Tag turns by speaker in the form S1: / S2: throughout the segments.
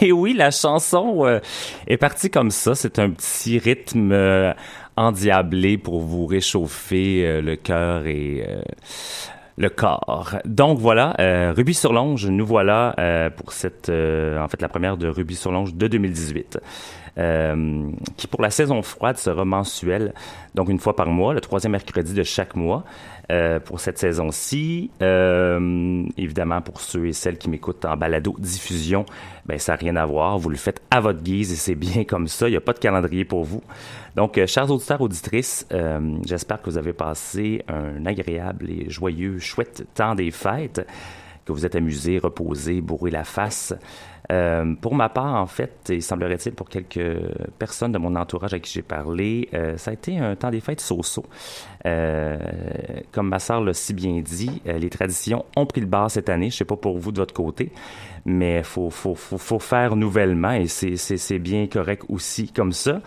S1: Et oui, la chanson euh, est partie comme ça. C'est un petit rythme euh, endiablé pour vous réchauffer euh, le cœur et le corps. Donc voilà, Ruby sur Longe, nous voilà pour cette, en fait, la première de Ruby sur Longe de 2018. euh, qui pour la saison froide sera mensuelle, donc une fois par mois, le troisième mercredi de chaque mois. Euh, pour cette saison-ci. Euh, évidemment, pour ceux et celles qui m'écoutent en balado-diffusion, ben, ça n'a rien à voir. Vous le faites à votre guise et c'est bien comme ça. Il n'y a pas de calendrier pour vous. Donc, euh, chers auditeurs, auditrices, j'espère que vous avez passé un agréable et joyeux, chouette temps des fêtes, que vous êtes amusés, reposés, bourré la face. Euh, pour ma part, en fait, il semblerait-il pour quelques personnes de mon entourage à qui j'ai parlé, euh, ça a été un temps des fêtes so-so. Euh, comme ma sœur l'a si bien dit, euh, les traditions ont pris le bas cette année. Je sais pas pour vous de votre côté, mais faut faut faut, faut faire nouvellement et c'est bien correct aussi comme ça.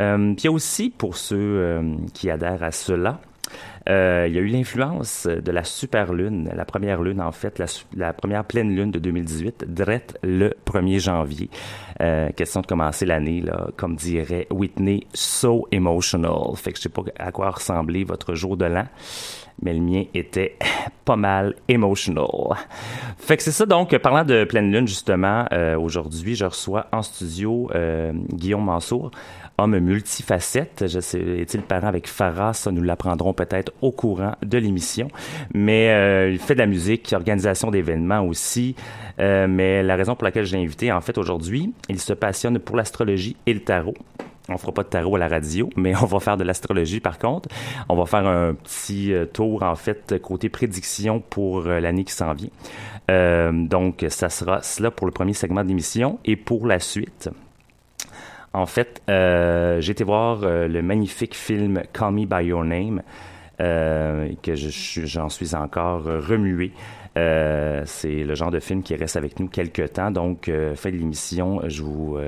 S1: Euh, puis il y a aussi pour ceux qui adhèrent à cela. Euh, il y a eu l'influence de la super lune, la première lune en fait, la, première pleine lune de 2018, drette le 1er janvier. Euh, question de commencer l'année, là, comme dirait Whitney, so emotional. Fait que je sais pas à quoi ressemblait votre jour de l'an, mais le mien était pas mal emotional. Fait que c'est ça donc, parlant de pleine lune justement, euh, aujourd'hui je reçois en studio Guillaume Mansour, homme multifacette. Est-il parent avec Farah? Ça, nous l'apprendrons peut-être au courant de l'émission. Mais euh, il fait de la musique, organisation d'événements aussi. Euh, mais la raison pour laquelle je l'ai invité, en fait, aujourd'hui, il se passionne pour l'astrologie et le tarot. On fera pas de tarot à la radio, mais on va faire de l'astrologie par contre. On va faire un petit euh, tour en fait côté prédiction pour l'année qui s'en vient. Donc ça sera cela pour le premier segment de l'émission et pour la suite. En fait, euh, j'ai été voir euh, le magnifique film Call Me By Your Name, euh, que j'en suis encore euh, remué. Euh, c'est le genre de film qui reste avec nous quelques temps. Donc, de l'émission, je vous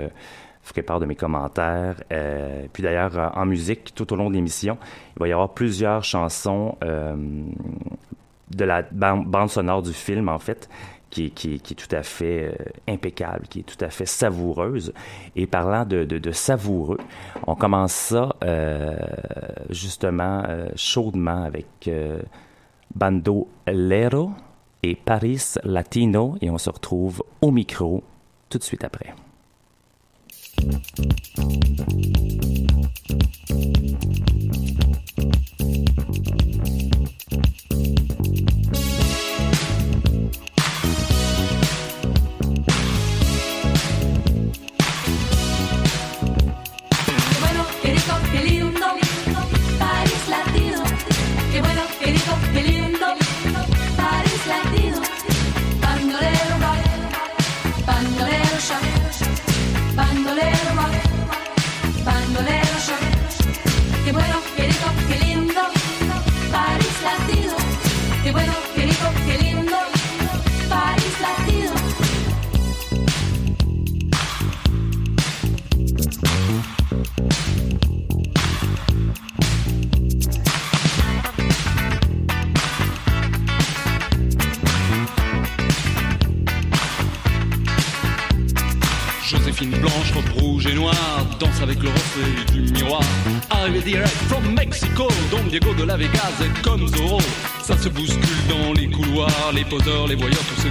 S1: ferai part de mes commentaires. Euh, puis d'ailleurs, en musique, tout au long de l'émission, il va y avoir plusieurs chansons euh, de la ban- bande sonore du film, en fait, qui, est- tout à fait euh, impeccable, qui est tout à fait savoureuse. Et parlant de, savoureux, on commence ça euh, justement euh, chaudement avec Bando Lero et Paris Latino, et on se retrouve au micro tout de suite après.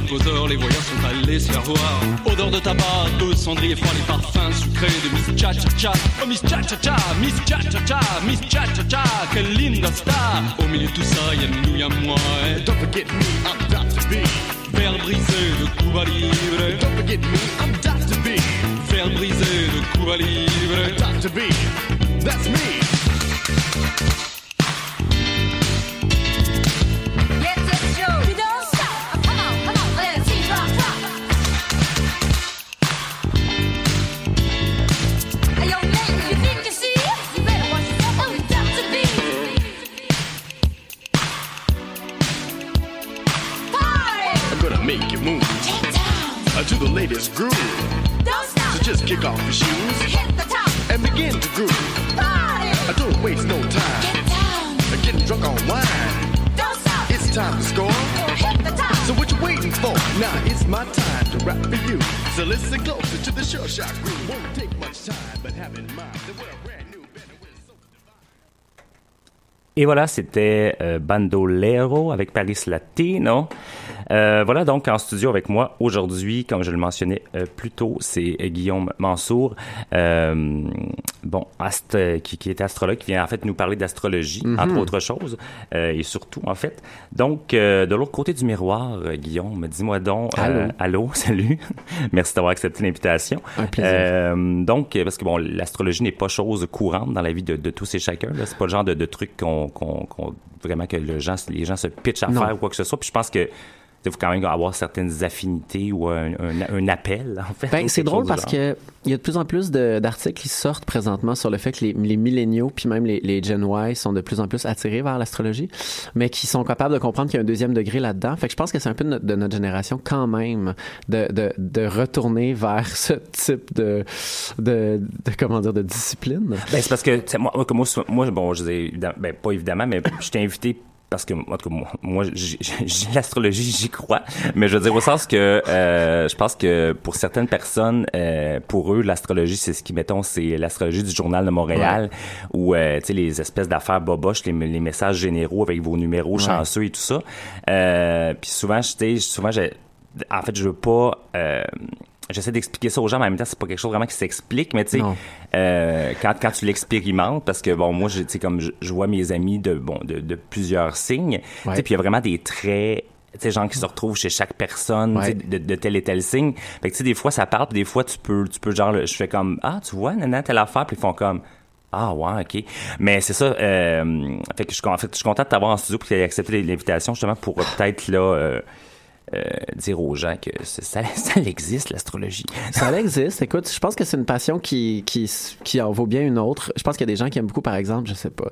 S2: Les poseurs, les voyageurs sont allés se faire voir. Odeur de tabac, de cendrier froid, les parfums sucrés de Miss Cha Cha Cha. Oh Miss Cha Cha Cha, Miss Cha Cha Cha, Miss Cha Cha Cha, quelle linda star. Au milieu de tout ça, y'a nous, y'a moi.
S3: Don't forget me, I'm Dr. B.
S2: Verre brisé de Cuba Libre.
S3: Don't forget me, I'm Dr. B.
S2: Verre brisé de Cuba Libre.
S3: Dr. B. That's me. My time to rap for you. So listen closer to the sure shot groove. Won't take much time, but have in mind that we're a
S1: Et voilà, c'était euh, Bandolero avec Paris Latino. Euh, voilà donc en studio avec moi aujourd'hui, comme je le mentionnais euh, plus tôt, c'est euh, Guillaume Mansour, euh, bon, ast qui, qui est astrologue, qui vient en fait nous parler d'astrologie, entre autres choses, et surtout en fait. Donc, de l'autre côté du miroir, Guillaume, dis-moi donc... euh, allô, salut. Merci d'avoir accepté l'invitation.
S4: Un plaisir.
S1: Donc, parce que bon, l'astrologie n'est pas chose courante dans la vie de, de tous et chacun. C'est pas le genre de, de truc qu'on, qu'on, qu'on- vraiment que le gens, les gens se pitchent à
S4: Non.
S1: faire ou quoi que ce soit. Puis je pense que il faut quand même avoir certaines affinités ou un, un- un appel, en fait.
S4: Ben, c'est drôle parce
S1: genre.
S4: que il y a de plus en plus d'articles qui sortent présentement sur le fait que les, les milléniaux puis même les, les Gen Y sont de plus en plus attirés vers l'astrologie, mais qui sont capables de comprendre qu'il y a un deuxième degré là-dedans. Fait que je pense que c'est un peu de notre, de notre génération quand même de, de, de retourner vers ce type de, de, comment dire de discipline.
S1: Ben, c'est parce que, moi, moi, moi, bon, je ben, pas évidemment, mais je t'ai invité parce que, en tout cas, moi, moi j'ai- j'ai l'astrologie, j'y crois. Mais je veux dire, au sens que, euh, je pense que pour certaines personnes, euh, pour eux, l'astrologie, c'est ce qui, mettons, c'est l'astrologie du Journal de Montréal, où, euh, tu sais, les espèces d'affaires boboches, les, les messages généraux avec vos numéros chanceux et tout ça. Euh, puis souvent, tu sais, souvent, j'ai, en fait, je veux pas, euh, J'essaie d'expliquer ça aux gens, mais en même temps, c'est pas quelque chose vraiment qui s'explique, mais tu sais, euh, quand, quand tu l'expérimentes, parce que bon, moi, tu sais, comme je, je vois mes amis de bon de, de plusieurs signes, tu sais,
S4: Ouais.
S1: puis il y a vraiment des traits, tu sais, gens qui se retrouvent chez chaque personne,
S4: Ouais.
S1: de, de tel et tel signe. Fait que tu sais, des fois ça parle, puis des fois tu peux, tu peux genre, je fais comme ah, tu vois, nana, telle affaire, puis ils font comme ah ouais, ok. Mais c'est ça. Euh, fait que je, en fait, je suis content de t'avoir en studio puis que tu accepté l'invitation justement pour euh, peut-être là. euh, euh, dire aux gens que ça, existe l'astrologie.
S4: Ça existe. Écoute, je pense que c'est une passion qui, qui, qui en vaut bien une autre. Je pense qu'il y a des gens qui aiment beaucoup, par exemple, je sais pas,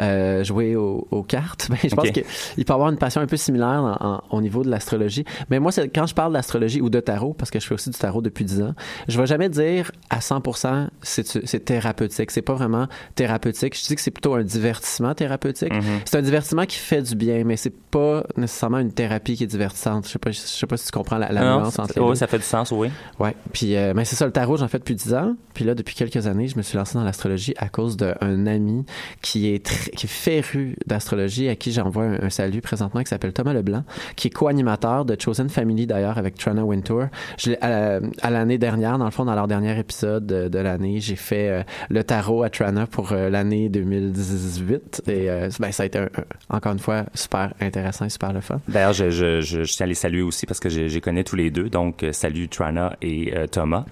S4: euh, jouer aux, aux cartes. Ben, je pense qu'il peut avoir une passion un peu similaire en- en- au niveau de l'astrologie. Mais moi, quand je parle d'astrologie ou de tarot, parce que je fais aussi du tarot depuis 10 ans, je vais jamais dire à 100% c'est c'est thérapeutique. C'est pas vraiment thérapeutique. Je dis que c'est plutôt un divertissement thérapeutique. C'est un divertissement qui fait du bien, mais c'est pas nécessairement une thérapie qui est divertissante. Je sais pas, je sais pas si tu comprends la, la
S1: Non,
S4: nuance entre les
S1: oui,
S4: deux.
S1: ça fait du sens, oui.
S4: Ouais. Puis, euh, ben, c'est ça, le tarot, j'en fais depuis 10 ans. Puis là, depuis quelques années, je me suis lancé dans l'astrologie à cause d'un ami qui est, très, qui est féru d'astrologie, à qui j'envoie un, un salut présentement, qui s'appelle Thomas Leblanc, qui est co-animateur de Chosen Family, d'ailleurs, avec Trana Wintour. Je à, à l'année dernière, dans le fond, dans leur dernier épisode de, de l'année, j'ai fait euh, le tarot à Trana pour euh, l'année 2018. Et euh, ben, ça a été, un- un- encore une fois, super intéressant et super le fun.
S1: D'ailleurs, je, je, je, je à les saluer aussi parce que je, je connais tous les deux. Donc, euh, salut Trana et euh, Thomas.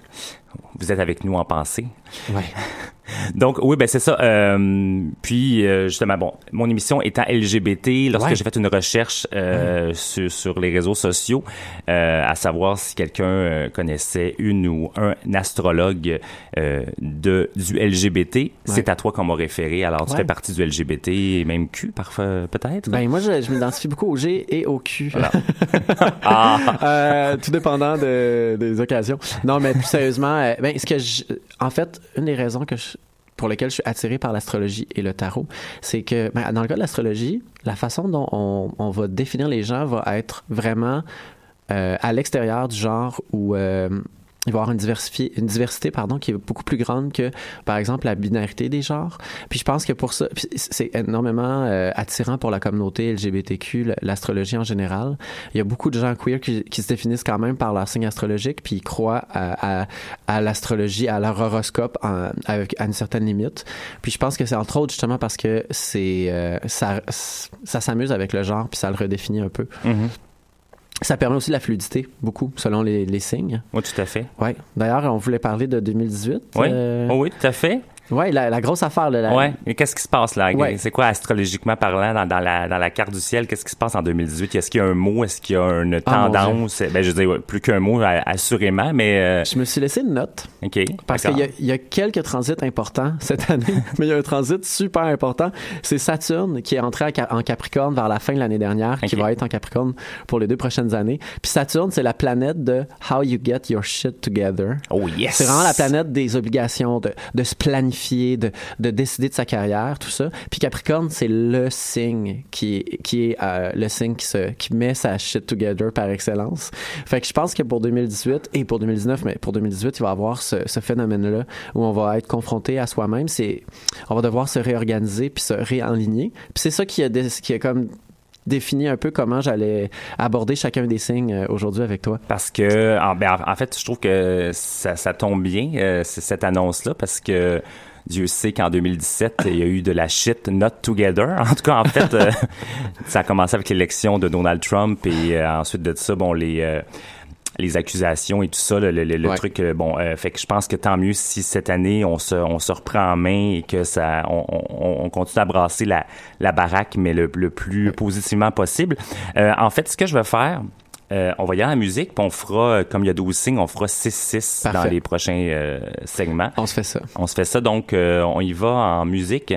S1: Vous êtes avec nous en pensée.
S4: Ouais.
S1: Donc, oui, ben c'est ça. Euh, puis, euh, justement, bon, mon émission étant LGBT, lorsque
S4: Ouais.
S1: j'ai fait une recherche euh, sur, sur les réseaux sociaux, à savoir si quelqu'un connaissait une ou un astrologue de du LGBT, c'est à toi qu'on m'a référé. Alors, tu
S4: Ouais.
S1: fais partie du LGBT et même Q, parfois, peut-être?
S4: Ben, moi, je, je m'identifie beaucoup au G et au Q.
S1: ah!
S4: Tout dépendant de- des occasions. Non, mais plus sérieusement, euh, ben, ce que en fait, une des raisons que je, pour lesquelles je suis attiré par l'astrologie et le tarot, c'est que ben, dans le cas de l'astrologie, la façon dont on, on va définir les gens va être vraiment euh, à l'extérieur du genre où euh, il va y avoir une, diversité pardon, qui est beaucoup plus grande que, par exemple, la binarité des genres. Puis je pense que pour ça, c'est énormément euh, attirant pour la communauté LGBTQ, l'astrologie en général. Il y a beaucoup de gens queer qui, se définissent quand même par leur signe astrologique, puis ils croient à, l'astrologie, à leur horoscope avec, à une certaine limite. Puis je pense que c'est entre autres justement parce que c'est euh, ça, s'amuse avec le genre, puis ça le redéfinit un peu.
S1: Mhm.
S4: Ça permet aussi la fluidité, beaucoup, selon les, les signes.
S1: Oui, tout à fait.
S4: Ouais. D'ailleurs, on voulait parler de 2018.
S1: Oui.
S4: Euh,
S1: Oh oui, tout à fait.
S4: Ouais, la, la grosse affaire, là. la-
S1: Ouais. Et qu'est-ce qui se passe là?
S4: Ouais.
S1: C'est quoi astrologiquement parlant dans, dans la, dans la carte du ciel? Qu'est-ce qui se passe en 2018? Est-ce qu'il y a un mot? Est-ce qu'il y a une
S4: Ah,
S1: tendance? Ben, je veux dire, ouais, plus qu'un mot, assurément, mais. euh,
S4: Je me suis laissé une note.
S1: OK.
S4: Parce qu'il y, a- il y a quelques transits importants cette année, mais il y a un transit super important. C'est Saturne qui est entré en Ca- en Capricorne vers la fin de l'année dernière, qui
S1: Ok.
S4: va être en Capricorne pour les deux prochaines années. Puis Saturne, c'est la planète de How You Get Your Shit Together.
S1: Oh, yes!
S4: C'est vraiment la planète des obligations, de, de se planifier, de, de décider de sa carrière, tout ça. Puis Capricorne, c'est le signe qui qui est euh, le signe qui, se, qui met sa shit together par excellence. Fait que je pense que pour 2018 et pour 2019, mais pour 2018, il va y avoir ce, phénomène-là où on va être confronté à soi-même. On va devoir se réorganiser puis se réaligner. Puis c'est ça qui a, dé- qui a comme défini un peu comment j'allais aborder chacun des signes euh, aujourd'hui avec toi.
S1: Parce que, en, ben, en- fait, je trouve que ça, ça tombe bien, euh, cette annonce-là, parce que Dieu sait qu'en 2017, il y a eu de la shit not together. En tout cas, en fait, euh, ça a commencé avec l'élection de Donald Trump et euh, ensuite de ça, bon, les... les accusations et tout ça, le, le- le
S4: Ouais.
S1: truc, euh, bon, euh, fait que je pense que tant mieux si cette année on se, on se reprend en main et que ça, on, on, on continue à brasser la, la baraque, mais le, le plus positivement possible. Euh, en fait, ce que je vais faire, euh, on va y aller en musique, puis on fera, euh, comme il y a 12 signes, on fera 6-6 dans les prochains euh, segments.
S4: On se fait ça.
S1: On se fait ça, donc euh, on y va en musique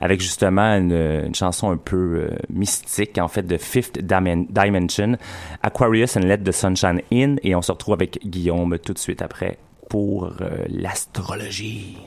S1: avec justement une, chanson un peu euh, mystique, en fait, de Fifth Dimen- Dimension, Aquarius and Let the Sunshine In, et on se retrouve avec Guillaume tout de suite après pour euh, l'astrologie.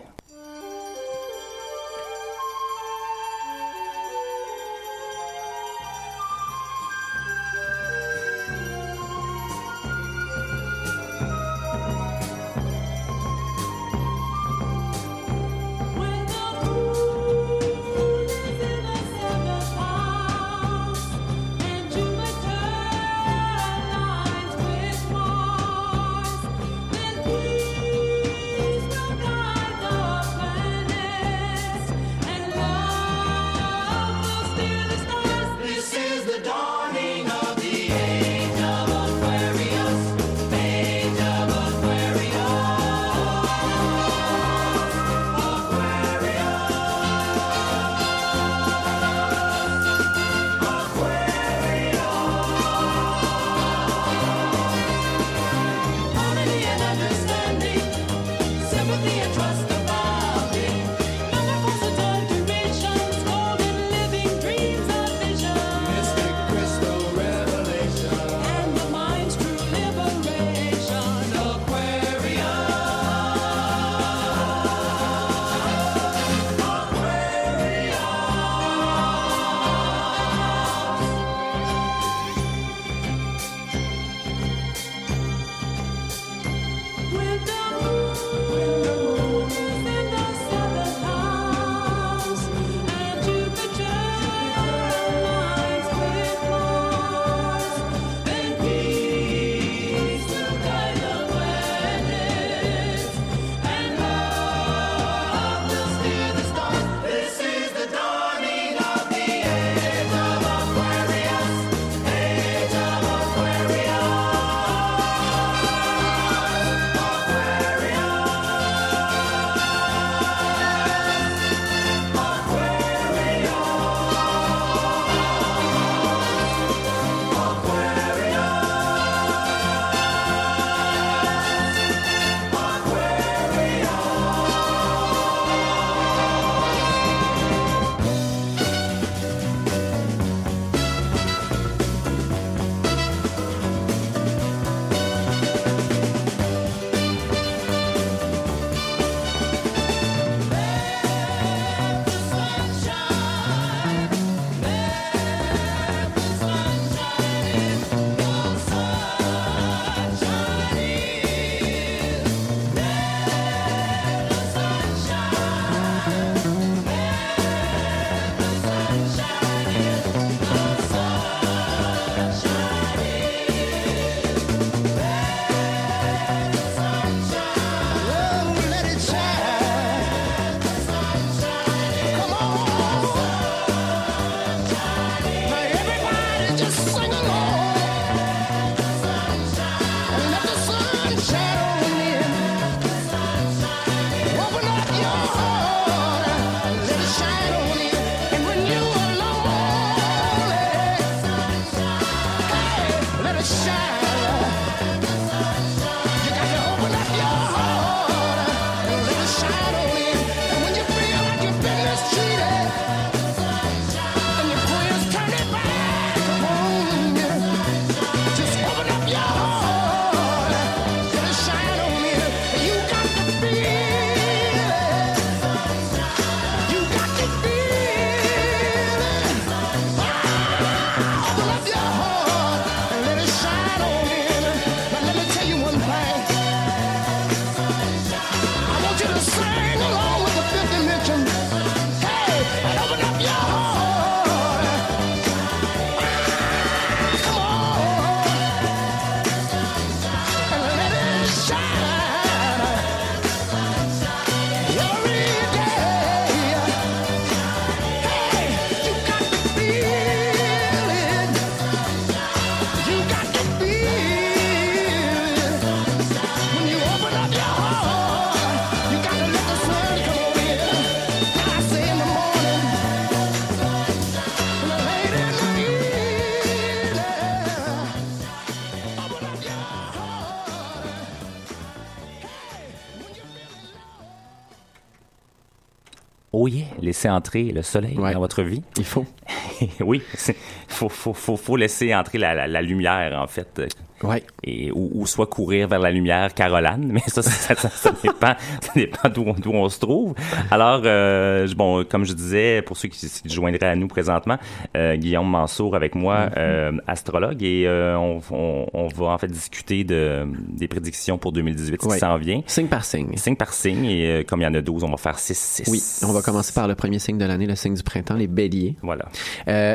S1: Laissez entrer le soleil
S4: Ouais.
S1: dans votre vie.
S4: Il faut.
S1: oui, il faut, faut, faut, faut laisser entrer la, la, la lumière, en fait.
S4: Ouais.
S1: Et, ou, ou soit courir vers la lumière Caroline, mais ça, ça, ça, ça dépend, ça dépend d'où on, on se trouve. Alors, euh, bon, comme je disais, pour ceux qui se joindraient à nous présentement, euh, Guillaume Mansour avec moi, euh, astrologue, et on, on, on va en fait discuter de, des prédictions pour 2018
S4: Ouais.
S1: qui s'en vient.
S4: Signe par signe.
S1: Signe par signe, et comme il y en a 12, on va faire 6-6.
S4: Oui, on va commencer par le premier signe de l'année, le signe du printemps, les béliers.
S1: Voilà.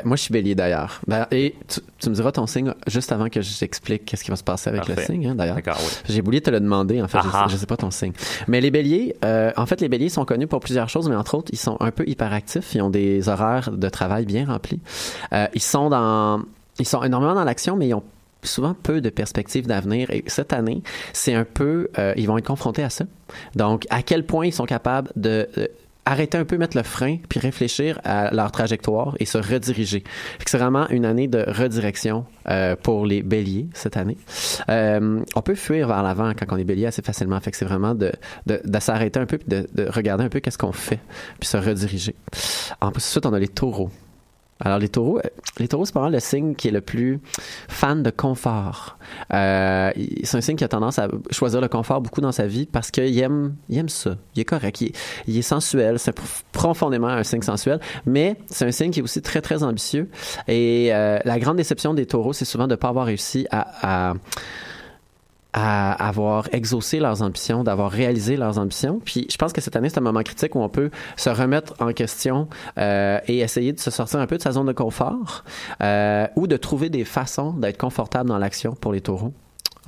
S4: Moi, je suis bélier d'ailleurs. Ben, Et tu, tu me diras ton signe juste avant que j'explique qu'est-ce qui va se passer avec le signe, hein, d'ailleurs.
S1: Oui.
S4: J'ai oublié de te le demander, en fait, je,
S1: Ah ah.
S4: sais, pas ton signe. Mais les béliers, euh, en fait, les béliers sont connus pour plusieurs choses, mais entre autres, ils sont un peu hyperactifs, ils ont des horaires de travail bien remplis. Euh, ils sont dans, ils sont énormément dans l'action, mais ils ont souvent peu de perspectives d'avenir. Et cette année, c'est un peu, euh, ils vont être confrontés à ça. Donc, à quel point ils sont capables de arrêter un peu, mettre le frein, puis réfléchir à leur trajectoire et se rediriger. C'est vraiment une année de redirection euh, pour les béliers cette année. Euh, on peut fuir vers l'avant quand on est bélier assez facilement. Fait que c'est vraiment de, de, de s'arrêter un peu puis de, de regarder un peu qu'est-ce qu'on fait puis se rediriger. Ensuite, on a les taureaux. Alors, les taureaux, euh, les taureaux, c'est mal le signe qui est le plus fan de confort. Euh, c'est un signe qui a tendance à choisir le confort beaucoup dans sa vie parce qu'il aime, il aime ça. Il est correct. Il il est sensuel. C'est prof- profondément un signe sensuel. Mais c'est un signe qui est aussi très, très ambitieux. Et euh, la grande déception des taureaux, c'est souvent de ne pas avoir réussi à à avoir exaucé leurs ambitions, d'avoir réalisé leurs ambitions. Puis je pense que cette année, c'est un moment critique où on peut se remettre en question euh, et essayer de se sortir un peu de sa zone de confort euh, ou de trouver des façons d'être confortable dans l'action pour les taureaux.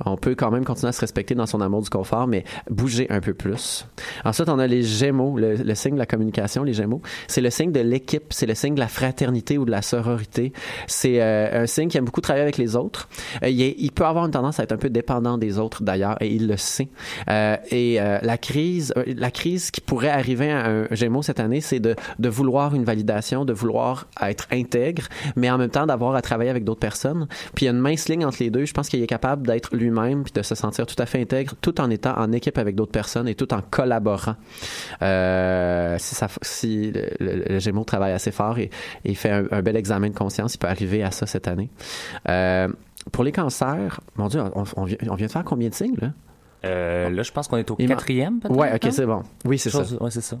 S4: On peut quand même continuer à se respecter dans son amour du confort, mais bouger un peu plus. Ensuite, on a les Gémeaux, le, signe de la communication, les Gémeaux. C'est le signe de l'équipe, c'est le signe de la fraternité ou de la sororité. C'est euh, un signe qui aime beaucoup travailler avec les autres. Euh, il, peut avoir une tendance à être un peu dépendant des autres d'ailleurs, et il le sait. Euh, et euh, la crise, euh, la crise qui pourrait arriver à un Gémeaux cette année, c'est de, de vouloir une validation, de vouloir être intègre, mais en même temps d'avoir à travailler avec d'autres personnes. Puis il y a une mince ligne entre les deux. Je pense qu'il est capable d'être lui-même puis de se sentir tout à fait intègre, tout en étant en équipe avec d'autres personnes et tout en collaborant. Euh, si, ça, si le, le- le Gémeaux travaille assez fort et, et fait un, un bel examen de conscience, il peut arriver à ça cette année. Euh, pour les cancers, mon Dieu, on, on vient, on vient de faire combien de signes, là?
S1: Euh, là, je pense qu'on est au quatrième, peut-être.
S4: Ouais, ok, c'est bon. Oui, c'est ça.
S1: Ouais, c'est ça.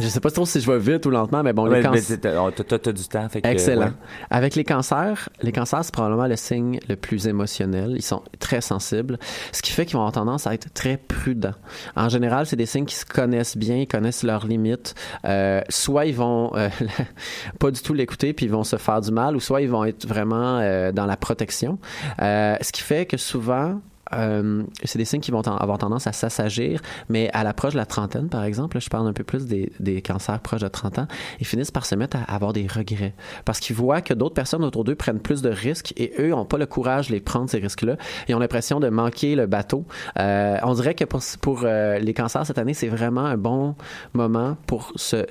S4: Je sais pas trop si je vais vite ou lentement, mais bon, les
S1: Ouais, mais
S4: cancers.
S1: t'as- t'as du temps. Fait que,
S4: Excellent.
S1: ouais.
S4: Avec les cancers, les cancers, c'est probablement le signe le plus émotionnel. Ils sont très sensibles, ce qui fait qu'ils vont avoir tendance à être très prudents. En général, c'est des signes qui se connaissent bien, ils connaissent leurs limites. Euh, soit ils vont euh, pas du tout l'écouter, puis ils vont se faire du mal, ou soit ils vont être vraiment euh, dans la protection. Euh, ce qui fait que souvent, euh, c'est des signes qui vont avoir tendance à s'assagir, mais à l'approche de la trentaine, par exemple, là, je parle un peu plus des, cancers proches de 30 ans, ils finissent par se mettre à avoir des regrets parce qu'ils voient que d'autres personnes autour d'eux prennent plus de risques et eux n'ont pas le courage de les prendre ces risques-là. Ils ont l'impression de manquer le bateau. Euh, on dirait que pour, euh, les cancers cette année, c'est vraiment un bon moment pour se,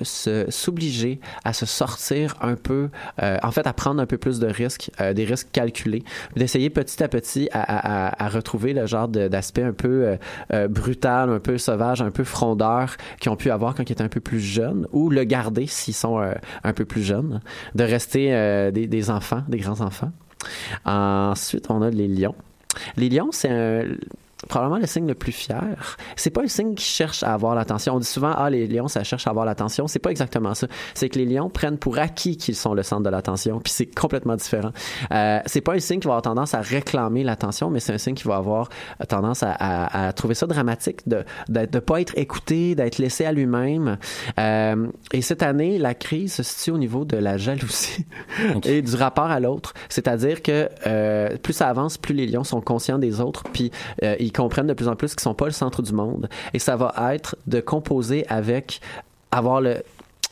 S4: s'obliger à se sortir un peu, en fait, à prendre un peu plus de risques, des risques calculés, d'essayer petit à petit à, à le genre d'aspect un peu euh, euh, brutal, un peu sauvage, un peu frondeur qu'ils ont pu avoir quand ils étaient un peu plus jeunes, ou le garder s'ils sont euh, un peu plus jeunes, de rester des, des enfants, des grands enfants. Ensuite, on a les lions. Les lions, c'est un- probablement le signe le plus fier. C'est pas un signe qui cherche à avoir l'attention. On dit souvent, ah, les lions, ça cherche à avoir l'attention. C'est pas exactement ça. C'est que les lions prennent pour acquis qu'ils sont le centre de l'attention, puis c'est complètement différent. Euh, c'est pas un signe qui va avoir tendance à réclamer l'attention, mais c'est un signe qui va avoir tendance à, à- à trouver ça dramatique, de de, de pas être écouté, d'être laissé à lui-même. Euh, et cette année, la crise se situe au niveau de la jalousie et du rapport à l'autre. C'est-à-dire que euh, plus ça avance, plus les lions sont conscients des autres, puis euh, ils comprennent de plus en plus qu'ils sont pas le centre du monde. Et ça va être de composer avec avoir le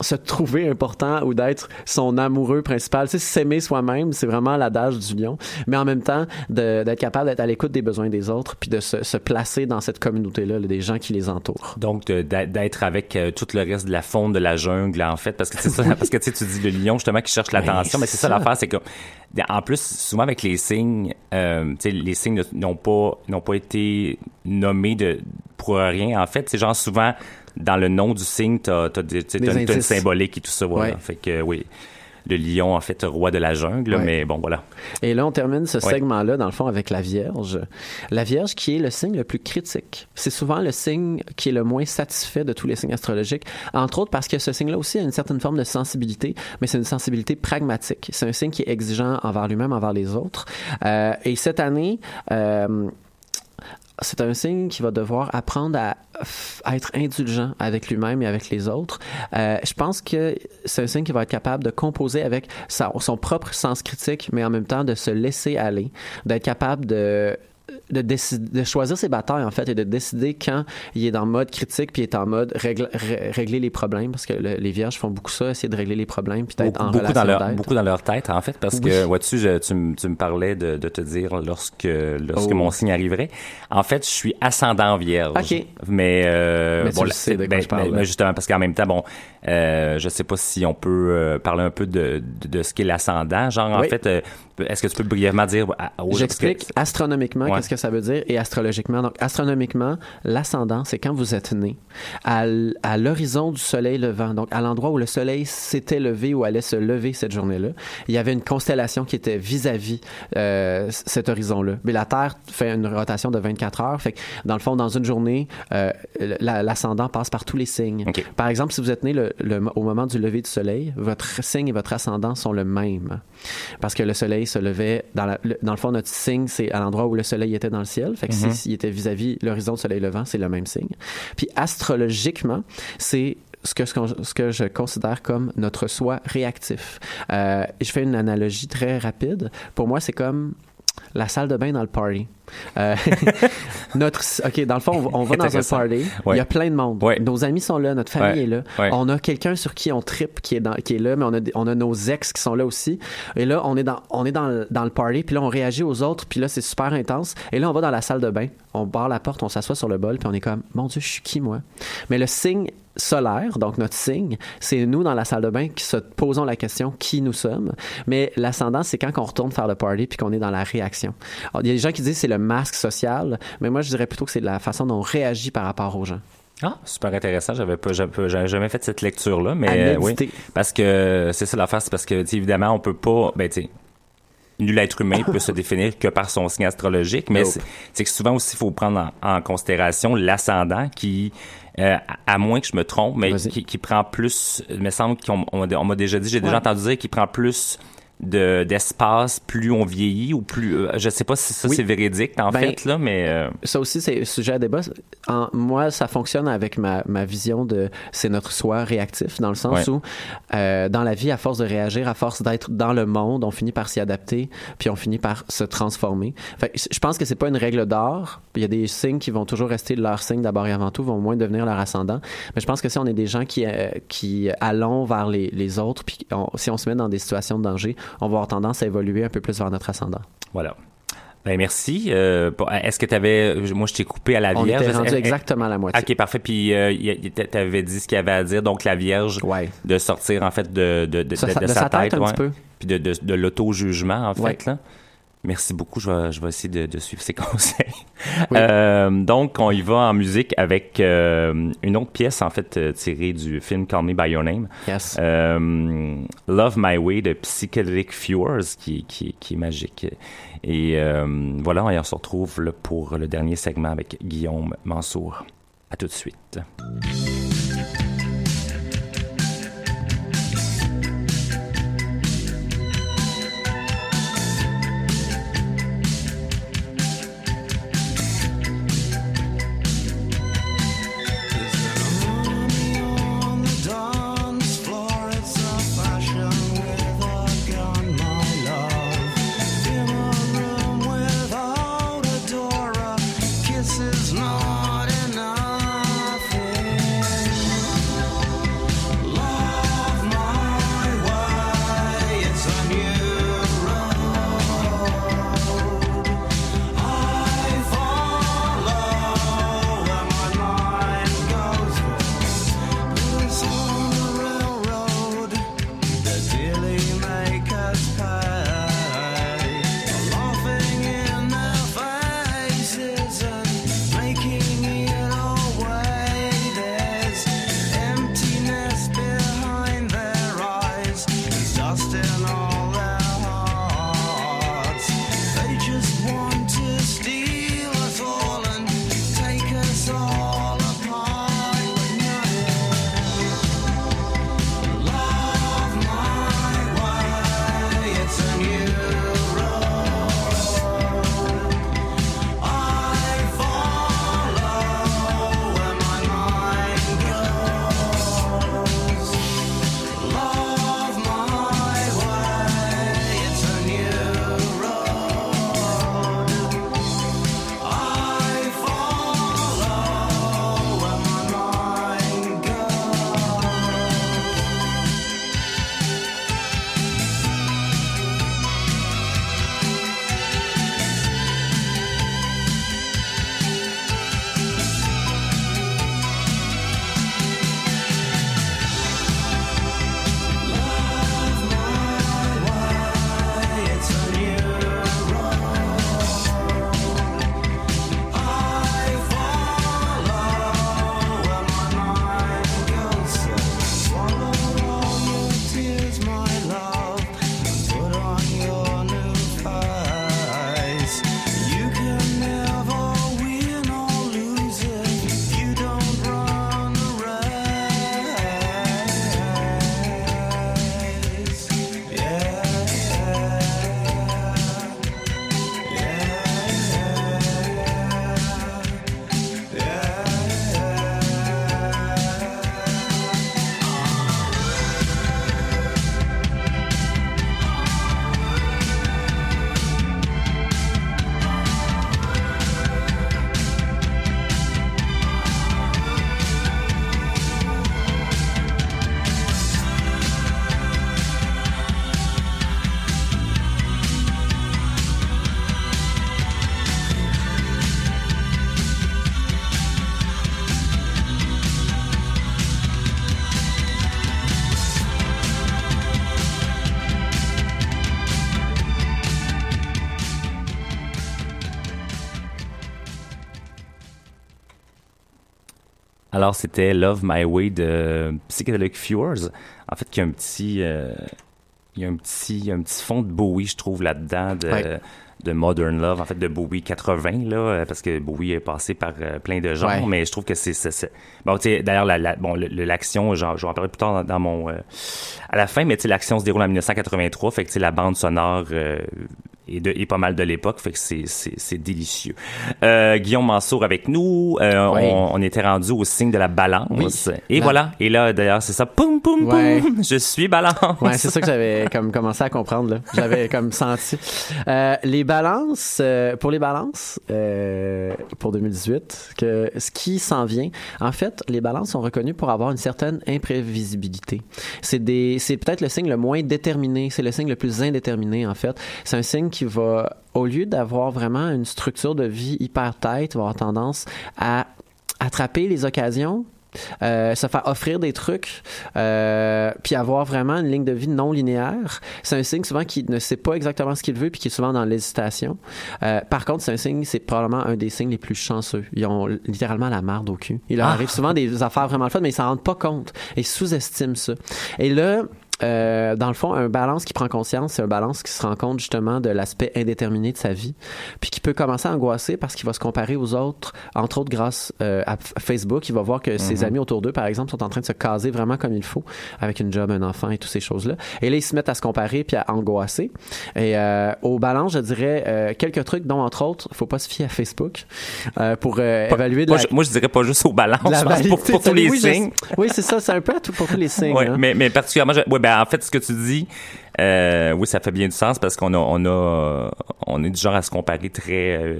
S4: se trouver important ou d'être son amoureux principal. Tu sais, s'aimer soi-même, c'est vraiment l'adage du lion. Mais en même temps, d'être capable d'être à l'écoute des besoins des autres, puis de se, se placer dans cette communauté-là, là, des gens qui les entourent.
S1: Donc, d'être avec euh, tout le reste de la faune de la jungle, en fait, parce que c'est ça, parce que tu dis le lion, justement, qui cherche l'attention, mais c'est ça
S4: ça.
S1: l'affaire, c'est que, en plus, souvent avec les signes, euh, les signes ne- n'ont pas, n'ont pas été nommés de, pour rien, en fait. C'est genre souvent, dans le nom du signe, t'as, t'as, des- tu
S4: Des
S1: t'as une, t'as une symbolique et tout ça, voilà.
S4: Ouais.
S1: Fait que, oui. Le lion, en fait, roi de la jungle,
S4: Ouais.
S1: mais bon, voilà.
S4: Et là, on termine ce
S1: Ouais.
S4: segment-là, dans le fond, avec la Vierge. La Vierge qui est le signe le plus critique. C'est souvent le signe qui est le moins satisfait de tous les signes astrologiques, entre autres parce que ce signe-là aussi a une certaine forme de sensibilité, mais c'est une sensibilité pragmatique. C'est un signe qui est exigeant envers lui-même, envers les autres. Euh, et cette année... euh, c'est un signe qui va devoir apprendre à, être indulgent avec lui-même et avec les autres. Euh, je pense que c'est un signe qui va être capable de composer avec son propre sens critique, mais en même temps de se laisser aller, d'être capable de de, décider, de choisir ses batailles en fait et de décider quand il est dans le mode critique puis il est en mode règle- régler les problèmes parce que le- les vierges font beaucoup ça essayer de régler les problèmes puis d'être
S1: Beaucoup,
S4: en relation
S1: dans leur, beaucoup dans leur tête, en fait, parce
S4: Oui.
S1: que, vois-tu, je- tu, me- tu me parlais de, de te dire lorsque, lorsque
S4: Oh.
S1: mon signe arriverait. En fait, je suis ascendant vierge.
S4: Ok.
S1: Mais, euh,
S4: Mais tu
S1: bon,
S4: le
S1: là,
S4: sais de quoi
S1: ben,
S4: je parle,
S1: ben, ben, justement, parce qu'en même temps, bon, euh, je sais pas si on peut euh, parler un peu de, de, de ce qu'est l'ascendant. Genre, en fait, euh, est-ce que tu peux brièvement dire
S4: J'explique astronomiquement
S1: Ouais.
S4: qu'est-ce que ça veut dire et astrologiquement. Donc, astronomiquement, l'ascendant, c'est quand vous êtes né à, à l'horizon du soleil levant. Donc, à l'endroit où le soleil s'était levé ou allait se lever cette journée-là, il y avait une constellation qui était vis-à-vis euh, c- cet horizon-là. Mais la Terre fait une rotation de 24 heures. Fait que, dans le fond, dans une journée, euh, la- l'ascendant passe par tous les signes. Par exemple, si vous êtes né le- le- au moment du lever du soleil, votre signe et votre ascendant sont le même. Parce que le soleil se levait, dans, la- le, dans le fond, notre signe, c'est à l'endroit où le soleil était dans le ciel. Fait que
S1: Mhm.
S4: si- s'il était vis-à-vis l'horizon du soleil levant, c'est le même signe. Puis astrologiquement, c'est ce que, ce que je considère comme notre soi réactif. Euh, je fais une analogie très rapide. Pour moi, c'est comme la salle de bain dans le party. Euh, notre, ok, dans le fond, on va, on va dans un party.
S1: Ouais.
S4: Il y a plein de monde.
S1: Ouais.
S4: Nos amis sont là, notre famille
S1: Ouais.
S4: est là. On a quelqu'un sur qui on tripe qui est dans, qui est là, mais on a, on a nos ex qui sont là aussi. Et là, on est dans, on est dans, dans le party, puis là, on réagit aux autres, puis là, c'est super intense. Et là, on va dans la salle de bain, on barre la porte, on s'assoit sur le bol, puis on est comme, mon Dieu, je suis qui, moi? Mais le signe solaire, donc notre signe, c'est nous dans la salle de bain qui se posons la question qui nous sommes. Mais l'ascendant, c'est quand on retourne faire le party puis qu'on est dans la réaction. Alors, il y a des gens qui disent que c'est le masque social, mais moi je dirais plutôt que c'est la façon dont on réagit par rapport aux gens.
S1: Ah, super intéressant. J'avais pas, j'avais jamais fait cette lecture-là, mais euh, oui. Parce que c'est ça l'affaire, c'est parce que, évidemment, on peut pas, ben, tu nul être humain peut se définir que par son signe astrologique, mais
S4: Nope.
S1: c'est c'est que souvent aussi, il faut prendre en, en considération l'ascendant qui, euh, à, à moins que je me trompe, mais qui, qui prend plus, il me semble qu'on on, on m'a déjà dit, j'ai déjà entendu dire qu'il prend plus
S5: de d'espace plus on vieillit ou plus euh, je sais pas si ça
S4: Oui.
S5: c'est véridique en
S4: Ben,
S5: fait là mais euh,
S4: Ça aussi, c'est sujet à débat. En, moi, ça fonctionne avec ma, ma vision de c'est notre soi réactif, dans le sens
S5: Ouais.
S4: où, euh, dans la vie, à force de réagir, à force d'être dans le monde, on finit par s'y adapter, puis on finit par se transformer. Fait, je pense que c'est pas une règle d'or. Il y a des signes qui vont toujours rester leur signe d'abord et avant tout, vont moins devenir leur ascendant. Mais je pense que si on est des gens qui, euh, qui allons vers les, les autres, puis on- si on se met dans des situations de danger, on va avoir tendance à évoluer un peu plus vers notre ascendant.
S5: voilà ben merci Euh, pour- est-ce que tu avais moi je t'ai coupé à la
S4: On
S5: vierge
S4: était rendu exactement à la moitié.
S5: Ok, parfait. Puis euh, tu avais dit ce qu'il y avait à dire, donc la Vierge,
S4: Ouais.
S5: de sortir en fait de, de, sa,
S4: sa tête un
S5: ouais.
S4: petit peu.
S5: Puis de, l'auto-jugement, en fait. Là. Merci beaucoup. Je vais, je vais essayer de, de suivre ces conseils.
S4: Oui.
S5: Euh, donc, on y va en musique avec euh, une autre pièce, en fait, euh, tirée du film Call Me By Your Name.
S4: Yes.
S5: Euh, Love My Way de Psychedelic Fures, qui, qui, qui est magique. Et euh, voilà, on se retrouve là, pour le dernier segment avec Guillaume Mansour. À tout de suite. Alors, c'était Love My Way de Psychedelic Fures. En fait, il y a un petit, euh, il y a un petit, un petit fond de Bowie, je trouve, là-dedans. De
S1: Modern Love, en fait, de Bowie 80, là, euh, parce que Bowie est passé par euh, plein de genres,
S4: Ouais.
S1: mais je trouve que c'est... c'est- c'est- Bon, tu sais, d'ailleurs, la, la- bon, l'action, j'en j'en parlerai plus tard dans, dans mon... euh, à la fin, mais tu sais, l'action se déroule en 1983, fait que, tu sais, la bande sonore... euh, est, de, est pas mal de l'époque, fait que c'est, c'est, c'est délicieux. Euh, Guillaume Mansour avec nous, euh,
S4: Oui.
S1: on, on était rendu au signe de la balance.
S4: Oui.
S1: Et voilà, et là, d'ailleurs, c'est ça, poum, poum, poum, je suis balance.
S4: Ouais, c'est ça que j'avais comme commencé à comprendre là. J'avais comme senti. Les balances, euh, pour les balances, euh, pour 2018, que ce qui s'en vient, en fait, les balances sont reconnues pour avoir une certaine imprévisibilité. C'est des, c'est peut-être le signe le moins déterminé, c'est le signe le plus indéterminé en fait. C'est un signe qui va, au lieu d'avoir vraiment une structure de vie hyper tête, avoir tendance à attraper les occasions euh, se faire offrir des trucs, euh, puis avoir vraiment une ligne de vie non linéaire. C'est un signe souvent qui ne sait pas exactement ce qu'il veut, puis qui est souvent dans l'hésitation. Euh, par contre, c'est un signe, c'est probablement un des signes les plus chanceux. Ils ont littéralement la marde au cul. Il leur
S1: Ah.
S4: arrive souvent des affaires vraiment le fun, mais ils s'en rendent pas compte. Ils sous-estiment ça. Et là, euh, dans le fond, un balance qui prend conscience, c'est un balance qui se rend compte justement de l'aspect indéterminé de sa vie, puis qui peut commencer à angoisser parce qu'il va se comparer aux autres, entre autres grâce euh, à Facebook. Il va voir que ses amis autour d'eux, par exemple, sont en train de se caser vraiment comme il faut, avec une job, un enfant et toutes ces choses-là. Et là, ils se mettent à se comparer puis à angoisser. Et euh, au balance, je dirais euh, quelques trucs, dont entre autres, faut pas se fier à Facebook euh, pour euh,
S1: Pas-
S4: évaluer de
S1: moi,
S4: la,
S1: je, moi, je dirais pas juste au balance, je pense, pour, pour tous les
S4: Oui, je-
S1: signes.
S4: Oui, c'est ça, c'est un peu à tout, pour tous les signes.
S1: Ouais,
S4: hein.
S1: mais, mais particulièrement, je- ouais, ben, en fait, ce que tu dis, euh, oui, ça fait bien du sens parce qu'on a, on a, on est du genre à se comparer très, euh,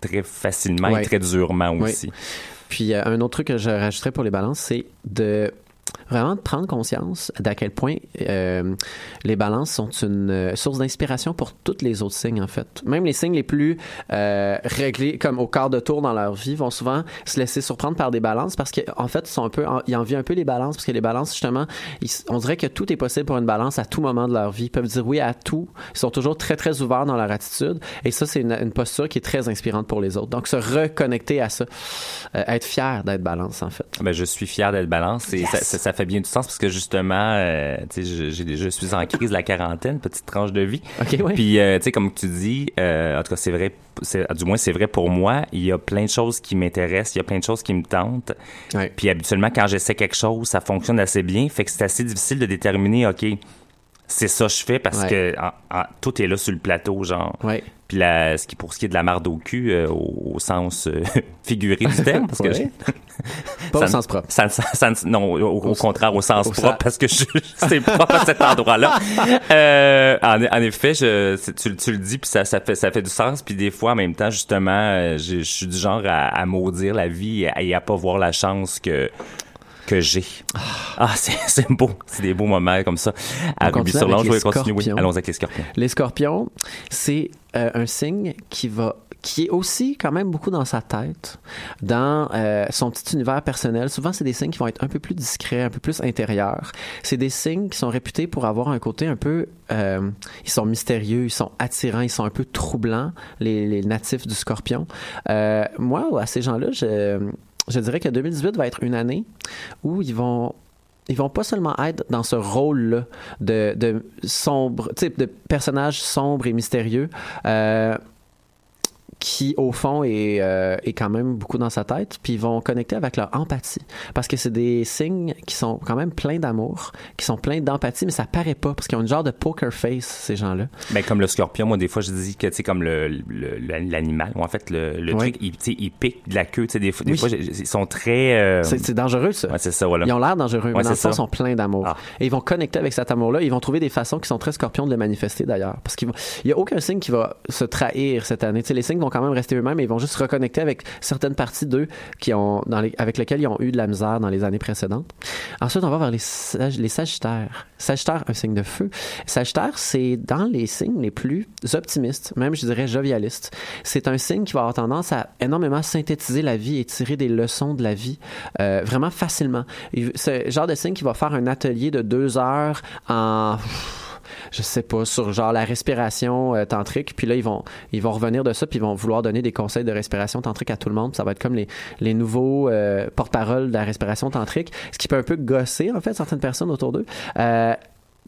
S1: très facilement
S4: Ouais.
S1: et très durement
S4: Ouais.
S1: aussi.
S4: Puis euh, un autre truc que je rajouterais pour les balances, c'est de vraiment de prendre conscience d'à quel point euh, les balances sont une euh, source d'inspiration pour tous les autres signes en fait. Même les signes les plus euh, réglés comme au quart de tour dans leur vie vont souvent se laisser surprendre par des balances parce qu'en fait ils sont un peu ils envient un peu les balances parce que les balances justement ils- on dirait que tout est possible pour une balance à tout moment de leur vie. Ils peuvent dire oui à tout. Ils sont toujours très très ouverts dans leur attitude et ça c'est une, une posture qui est très inspirante pour les autres. Donc se reconnecter à ça, euh, être fier d'être balance en fait.
S1: Ben, je suis fier d'être balance et
S4: Yes.
S1: ça, ça, ça fait bien du sens parce que justement, euh, tu sais, je, je suis en crise de la quarantaine, petite tranche de vie.
S4: Ok, ouais.
S1: Puis, euh, tu sais, comme tu dis, euh, en tout cas, c'est vrai, c'est, du moins, c'est vrai pour moi. Il y a plein de choses qui m'intéressent, il y a plein de choses qui me tentent.
S4: Ouais.
S1: Puis, habituellement, quand j'essaie quelque chose, ça fonctionne assez bien. Fait que c'est assez difficile de déterminer, OK, c'est ça que je fais parce
S4: Ouais.
S1: que en- en- tout est là sur le plateau, genre.
S4: Ouais.
S1: Puis la, ce qui, pour ce qui est de la marde au cul, euh, au, au sens euh, figuré du terme, parce que
S4: Ouais. Pas
S1: ça
S4: au sens propre.
S1: ça ça non, au, contraire, au sens
S4: au
S1: propre, parce que je, c'est propre à cet endroit-là. Euh, en, en effet, je, tu, tu le dis, puis ça, ça, fait, ça fait du sens. Puis des fois, en même temps, justement, euh, je, je suis du genre à, à maudire la vie et à, et à pas voir la chance que que j'ai. Ah, c'est, c'est beau. C'est des beaux moments comme ça. À Ruby sur l'ange, je vais continuer. Oui, allons avec les scorpions.
S4: Les scorpions, c'est euh, un signe qui va qui est aussi quand même beaucoup dans sa tête, dans euh, son petit univers personnel. Souvent, c'est des signes qui vont être un peu plus discrets, un peu plus intérieurs. C'est des signes qui sont réputés pour avoir un côté un peu... euh, ils sont mystérieux, ils sont attirants, ils sont un peu troublants, les, natifs du scorpion. Euh, moi, à ces gens-là, je, dirais que 2018 va être une année où ils vont ils vont pas seulement être dans ce rôle-là de, sombre, sais, de personnage sombre et mystérieux, qui au fond est, euh, est quand même beaucoup dans sa tête, puis ils vont connecter avec leur empathie, parce que c'est des signes qui sont quand même pleins d'amour, qui sont pleins d'empathie, mais ça paraît pas, parce qu'ils ont une genre de poker face ces gens-là.
S1: Ben, comme le scorpion, moi, des fois, je dis que, tu sais, comme le, le- le- l'animal, ou en fait, le, le
S4: Ouais.
S1: truc, il, il pique de la queue, tu sais, des fois, des
S4: Oui.
S1: fois, j'ai- ils sont très, euh,
S4: C'est dangereux ça.
S1: ouais, c'est ça, voilà.
S4: Ils ont l'air dangereux,
S1: Ouais,
S4: mais dans le fond, ils sont pleins d'amour.
S1: Ah.
S4: Et ils vont connecter avec cet amour-là. Ils vont trouver des façons qui sont très scorpions de le manifester d'ailleurs. Parce qu'il n'y a aucun signe qui va se trahir cette année. Tu sais, les signes vont quand même rester eux-mêmes, mais ils vont juste se reconnecter avec certaines parties d'eux qui ont, avec lesquelles ils ont eu de la misère dans les années précédentes. Ensuite, on va vers les, sag- les Sagittaires. Sagittaire, un signe de feu. Sagittaire, c'est dans les signes les plus optimistes, même je dirais jovialistes. C'est un signe qui va avoir tendance à énormément synthétiser la vie et tirer des leçons de la vie euh, vraiment facilement. Il- C'est le genre de signe qui va faire un atelier de deux heures en je sais pas, sur genre la respiration euh, tantrique. Puis là, ils vont, ils vont revenir de ça, puis ils vont vouloir donner des conseils de respiration tantrique à tout le monde. Ça va être comme les, les nouveaux euh, porte-parole de la respiration tantrique, ce qui peut un peu gosser, en fait, certaines personnes autour d'eux. Euh,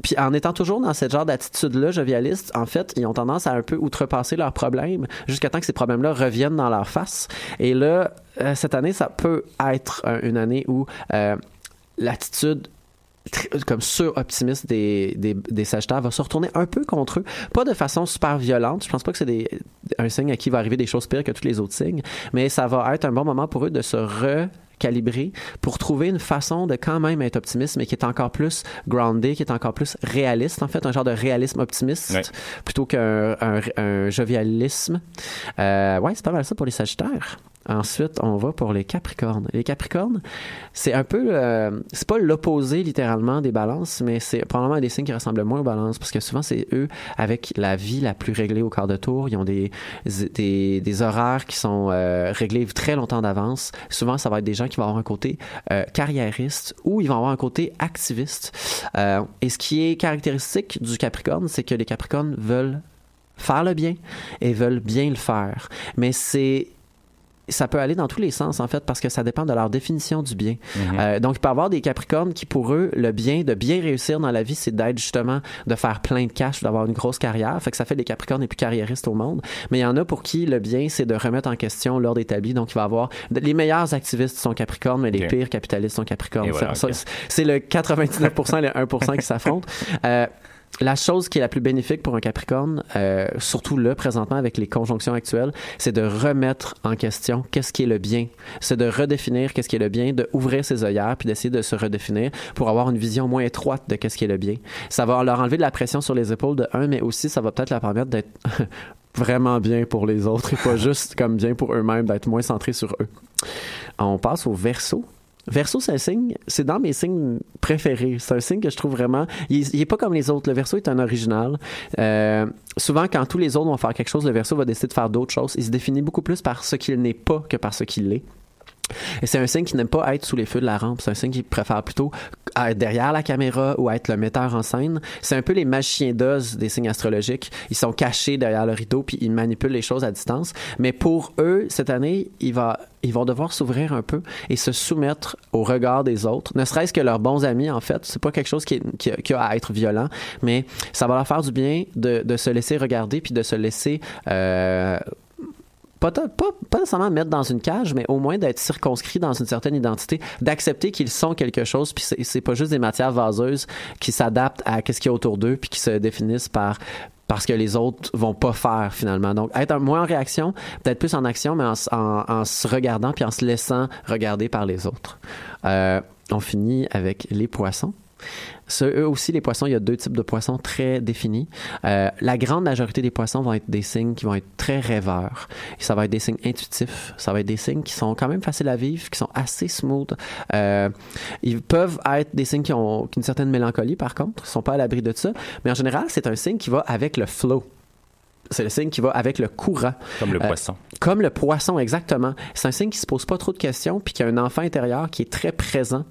S4: puis en étant toujours dans cette genre d'attitude-là, jovialiste, en fait, ils ont tendance à un peu outrepasser leurs problèmes jusqu'à temps que ces problèmes-là reviennent dans leur face. Et là, cette année, ça peut être une année où l'attitude comme sur-optimiste des, des, des Sagittaires va se retourner un peu contre eux. Pas de façon super violente. Je pense pas que c'est un signe à qui va arriver des choses pires que tous les autres signes, mais ça va être un bon moment pour eux de se recalibrer pour trouver une façon de quand même être optimiste, mais qui est encore plus grounded, qui est encore plus réaliste, en fait, un genre de réalisme optimiste
S1: Ouais.
S4: plutôt qu'un un, un jovialisme. Euh, ouais, c'est pas mal ça pour les Sagittaires. Ensuite, on va pour les Capricornes. Les Capricornes, c'est un peu, euh, c'est pas l'opposé littéralement des balances, mais c'est probablement des signes qui ressemblent moins aux balances parce que souvent c'est eux avec la vie la plus réglée au quart de tour. Ils ont des, des, des horaires qui sont euh, réglés très longtemps d'avance. Souvent, ça va être des gens qui vont avoir un côté euh, carriériste ou ils vont avoir un côté activiste. Euh, et ce qui est caractéristique du Capricorne, c'est que les Capricornes veulent faire le bien et veulent bien le faire. Mais c'est ça peut aller dans tous les sens, en fait, parce que ça dépend de leur définition du bien. Euh, donc, il peut y avoir des Capricornes qui, pour eux, le bien, de bien réussir dans la vie, c'est d'être justement, de faire plein de cash, d'avoir une grosse carrière. Fait que ça fait des Capricornes les plus carriéristes au monde. Mais il y en a pour qui le bien, c'est de remettre en question l'ordre établi. Donc, il va y avoir les meilleurs activistes sont Capricornes, mais les pires capitalistes sont Capricornes.
S1: Voilà,
S4: C'est le 99% et le 1% qui s'affrontent. Euh, la chose qui est la plus bénéfique pour un Capricorne, euh, surtout là, présentement, avec les conjonctions actuelles, c'est de remettre en question qu'est-ce qui est le bien. C'est de redéfinir qu'est-ce qui est le bien, de ouvrir ses œillères, puis d'essayer de se redéfinir pour avoir une vision moins étroite de qu'est-ce qui est le bien. Ça va leur enlever de la pression sur les épaules de un, mais aussi ça va peut-être leur permettre d'être vraiment bien pour les autres et pas juste comme bien pour eux-mêmes, d'être moins centrés sur eux. On passe au verso. Verso, c'est un signe, c'est dans mes signes préférés. C'est un signe que je trouve vraiment. Il, il est pas comme les autres. Le verso est un original. Euh, souvent, quand tous les autres vont faire quelque chose, le verso va décider de faire d'autres choses. Il se définit beaucoup plus par ce qu'il n'est pas que par ce qu'il est. Et c'est un signe qui n'aime pas être sous les feux de la rampe. C'est un signe qui préfère plutôt être derrière la caméra ou être le metteur en scène. C'est un peu les magiciens d'Oz des signes astrologiques. Ils sont cachés derrière le rideau puis ils manipulent les choses à distance. Mais pour eux, cette année, il va, ils vont devoir s'ouvrir un peu et se soumettre au regard des autres. Ne serait-ce que leurs bons amis, en fait. C'est pas quelque chose qui, qui a, qui a à être violent, mais ça va leur faire du bien de, de se laisser regarder puis de se laisser euh, pas, nécessairement mettre dans une cage, mais au moins d'être circonscrit dans une certaine identité, d'accepter qu'ils sont quelque chose, puis c'est, pas juste des matières vaseuses qui s'adaptent à ce qu'il y a autour d'eux, puis qui se définissent par parce que les autres vont pas faire finalement. Donc être moins en réaction, peut-être plus en action, mais en se regardant puis en se laissant regarder par les autres. Euh, on finit avec les poissons. Ce- eux aussi, les poissons, il y a deux types de poissons très définis. Euh, la grande majorité des poissons vont être des signes qui vont être très rêveurs. Et ça va être des signes intuitifs. Ça va être des signes qui sont quand même faciles à vivre, qui sont assez smooth. Euh, ils peuvent être des signes qui ont une certaine mélancolie, par contre. Ils sont pas à l'abri de ça. Mais en général, c'est un signe qui va avec le flow. C'est le signe qui va avec le courant.
S1: Comme le
S4: Euh,
S1: poisson.
S4: Comme le poisson, exactement. C'est un signe qui se pose pas trop de questions, puis qui a un enfant intérieur qui est très présent.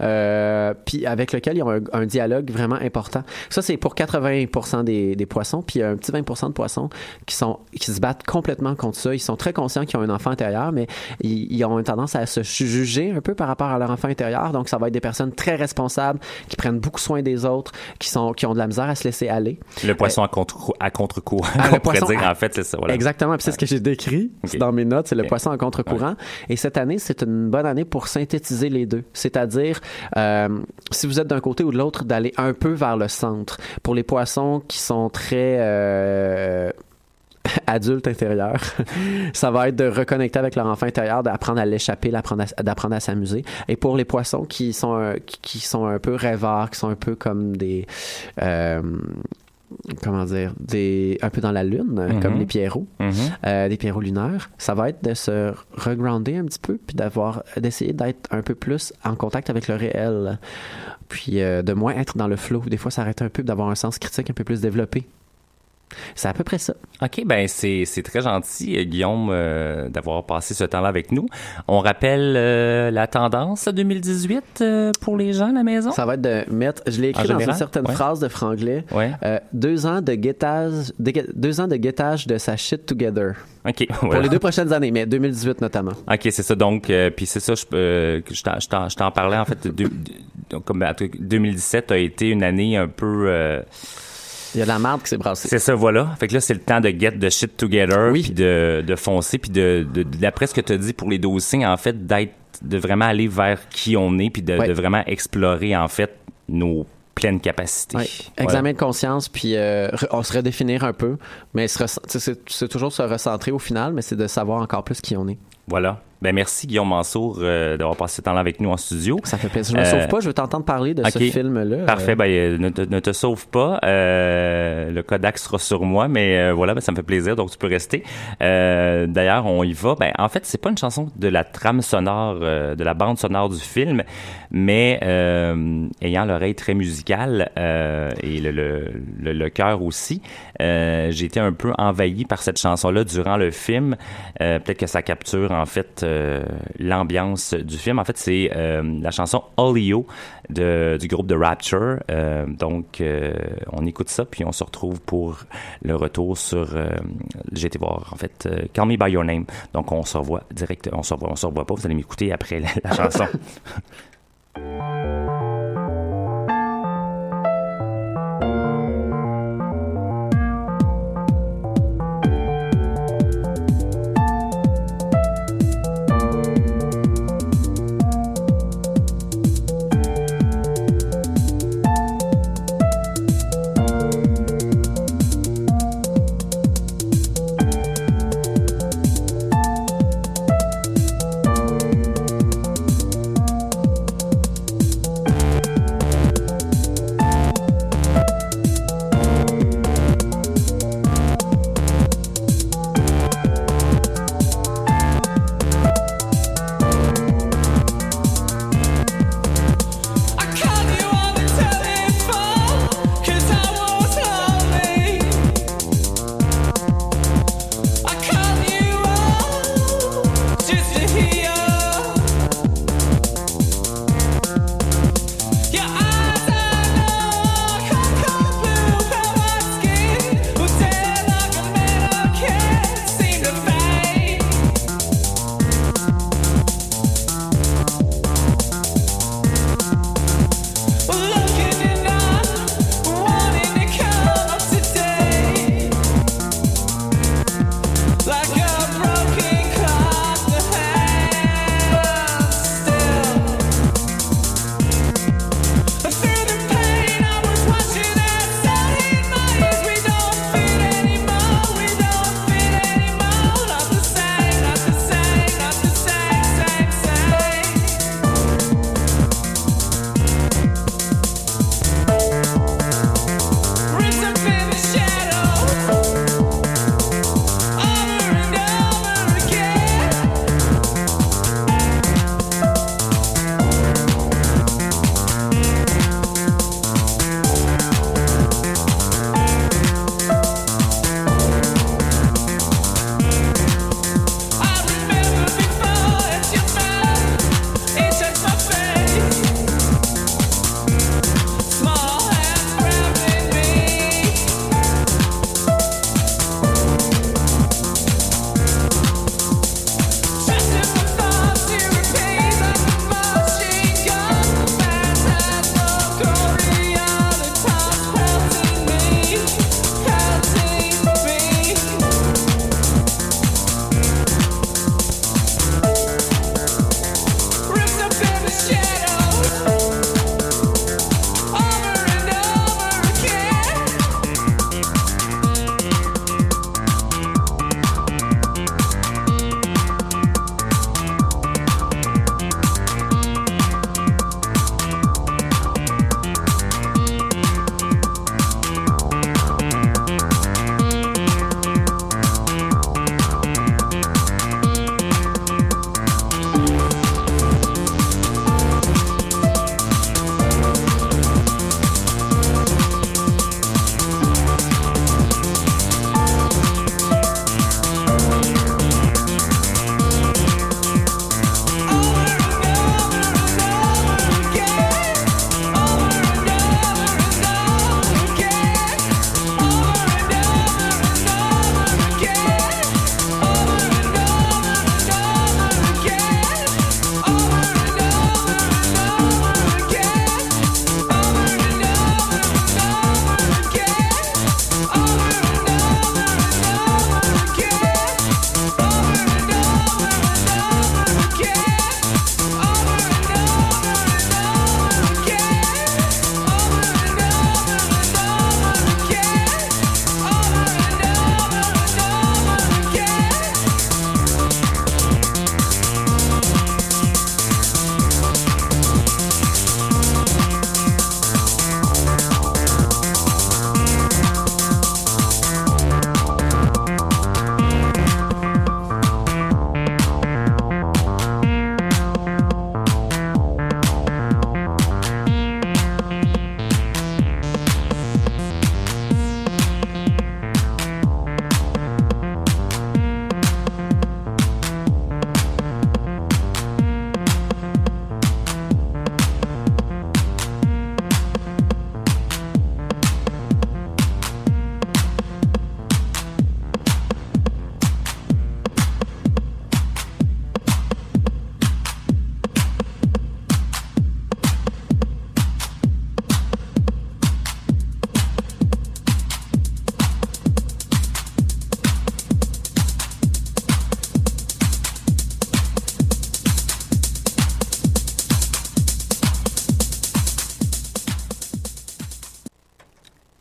S4: Euh, puis avec lequel ils ont un, un dialogue vraiment important. Ça, c'est pour 80% des, des poissons, puis il y a un petit 20% de poissons qui, sont, qui se battent complètement contre ça. Ils sont très conscients qu'ils ont un enfant intérieur, mais ils, ils ont une tendance à se juger un peu par rapport à leur enfant intérieur. Donc, ça va être des personnes très responsables, qui prennent beaucoup soin des autres, qui, sont, qui ont de la misère à se laisser aller.
S1: Le poisson à contre à contre-courant.
S4: Ah,
S1: on pourrait dire,
S4: à-
S1: en fait, c'est ça. Voilà.
S4: Exactement. Puis c'est ce que j'ai décrit dans mes notes. C'est le poisson en contre-courant. Et cette année, c'est une bonne année pour synthétiser les deux. C'est-à-dire, euh, si vous êtes d'un côté ou de l'autre, d'aller un peu vers le centre. Pour les poissons qui sont très... euh, adultes intérieurs, ça va être de reconnecter avec leur enfant intérieur, d'apprendre à l'échapper, d'apprendre à, s'amuser. Et pour les poissons qui sont un, qui sont un peu rêveurs, qui sont un peu comme des euh, comment dire, des un peu dans la lune,
S1: Mhm.
S4: comme les pierrots
S1: Mhm.
S4: euh, des pierrots lunaires, ça va être de se regrounder un petit peu, puis d'avoir, d'essayer d'être un peu plus en contact avec le réel, puis euh, de moins être dans le flow. Des fois, ça arrête un peu d'avoir un sens critique un peu plus développé. C'est à peu près ça.
S1: OK, ben c'est très gentil, euh, Guillaume, euh, d'avoir passé ce temps-là avec nous. On rappelle euh, la tendance 2018 euh, pour les gens à la maison?
S4: Ça va être de mettre, je l'ai écrit
S1: En
S4: dans
S1: général?
S4: une certaine
S1: Ouais.
S4: phrase de franglais,
S1: Ouais.
S4: deux ans de guettage, de deux ans de guettage de sa shit together.
S1: OK.
S4: Pour les deux prochaines années, mais 2018 notamment.
S1: OK, c'est ça. Donc, puis c'est ça, je, je t'en- parlais, en fait, de- de- donc, comme en tout cas, 2017 a été une année un peu...
S4: Il y a de la merde qui s'est brassée.
S1: c'est ça, voilà. Fait que là, c'est le temps de get the shit together,
S4: Oui.
S1: puis de, de foncer, puis de, de, d'après ce que tu as dit pour les dossiers, en fait, d'être, de vraiment aller vers qui on est, puis de,
S4: Ouais.
S1: de vraiment explorer, en fait, nos pleines capacités.
S4: Ouais. Examen de conscience, puis euh, on se redéfinir un peu, mais se c'est toujours se recentrer au final, mais c'est de savoir encore plus qui on est.
S1: Voilà. Ben, merci, Guillaume Mansour, euh, d'avoir passé ce temps-là avec nous en studio.
S4: Ça fait plaisir. Je me
S1: Euh,
S4: sauve pas, je veux t'entendre parler de ce film-là.
S1: Parfait,
S4: Euh,
S1: ben, euh, ne, te, ne te sauve pas. Euh, le Kodak sera sur moi, mais euh, voilà, ben, ça me fait plaisir, donc tu peux rester. Euh, D'ailleurs, on y va. Ben, en fait, c'est pas une chanson de la trame sonore, euh, de la bande sonore du film, mais euh, ayant l'oreille très musicale euh, et le, le, le, le cœur aussi, euh, j'ai été un peu envahi par cette chanson-là durant le film. Euh, Peut-être que ça capture en fait euh, l'ambiance du film. En fait, c'est euh, la chanson Olio de, du groupe de Rapture. Euh, donc, on écoute ça, puis on se retrouve pour le retour sur. J'ai été voir en fait Call Me by Your Name. Donc, on se revoit direct. On se revoit, on se revoit pas. Vous allez m'écouter après la chanson.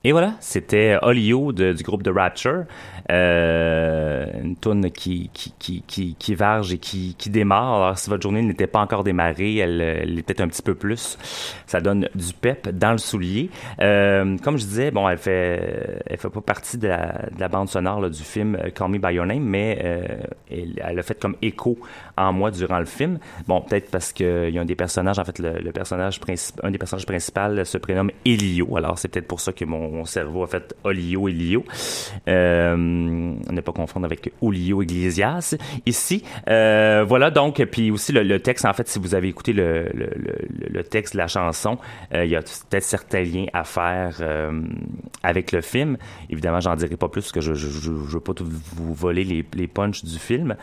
S1: Et voilà, c'était Olio de- du groupe The Rapture, une tune qui, qui, qui, qui, qui varge et qui, qui démarre. Alors, si votre journée n'était pas encore démarrée, elle, euh, peut-être un petit peu plus. Ça donne du pep dans le soulier. Euh, comme je disais, bon, elle fait, elle fait pas partie de la, de la bande sonore du film euh, Call Me By Your Name, mais euh, elle, a fait comme écho en moi durant le film. Bon, peut-être parce qu'il y a un des personnages, en fait, le, personnage principal, un des personnages principaux se prénomme Elio. Alors, c'est peut-être pour ça que mon, cerveau a fait Olio Elio. Euh, ne pas confondre avec Olio Iglesias. Ici, euh, voilà donc, puis aussi le, texte, en fait, si vous avez écouté le, texte de la chanson, euh, il y a peut-être certains liens à faire euh, avec le film. Évidemment, j'en dirai pas plus parce que je je veux pas tout vous voler les, les punchs du film.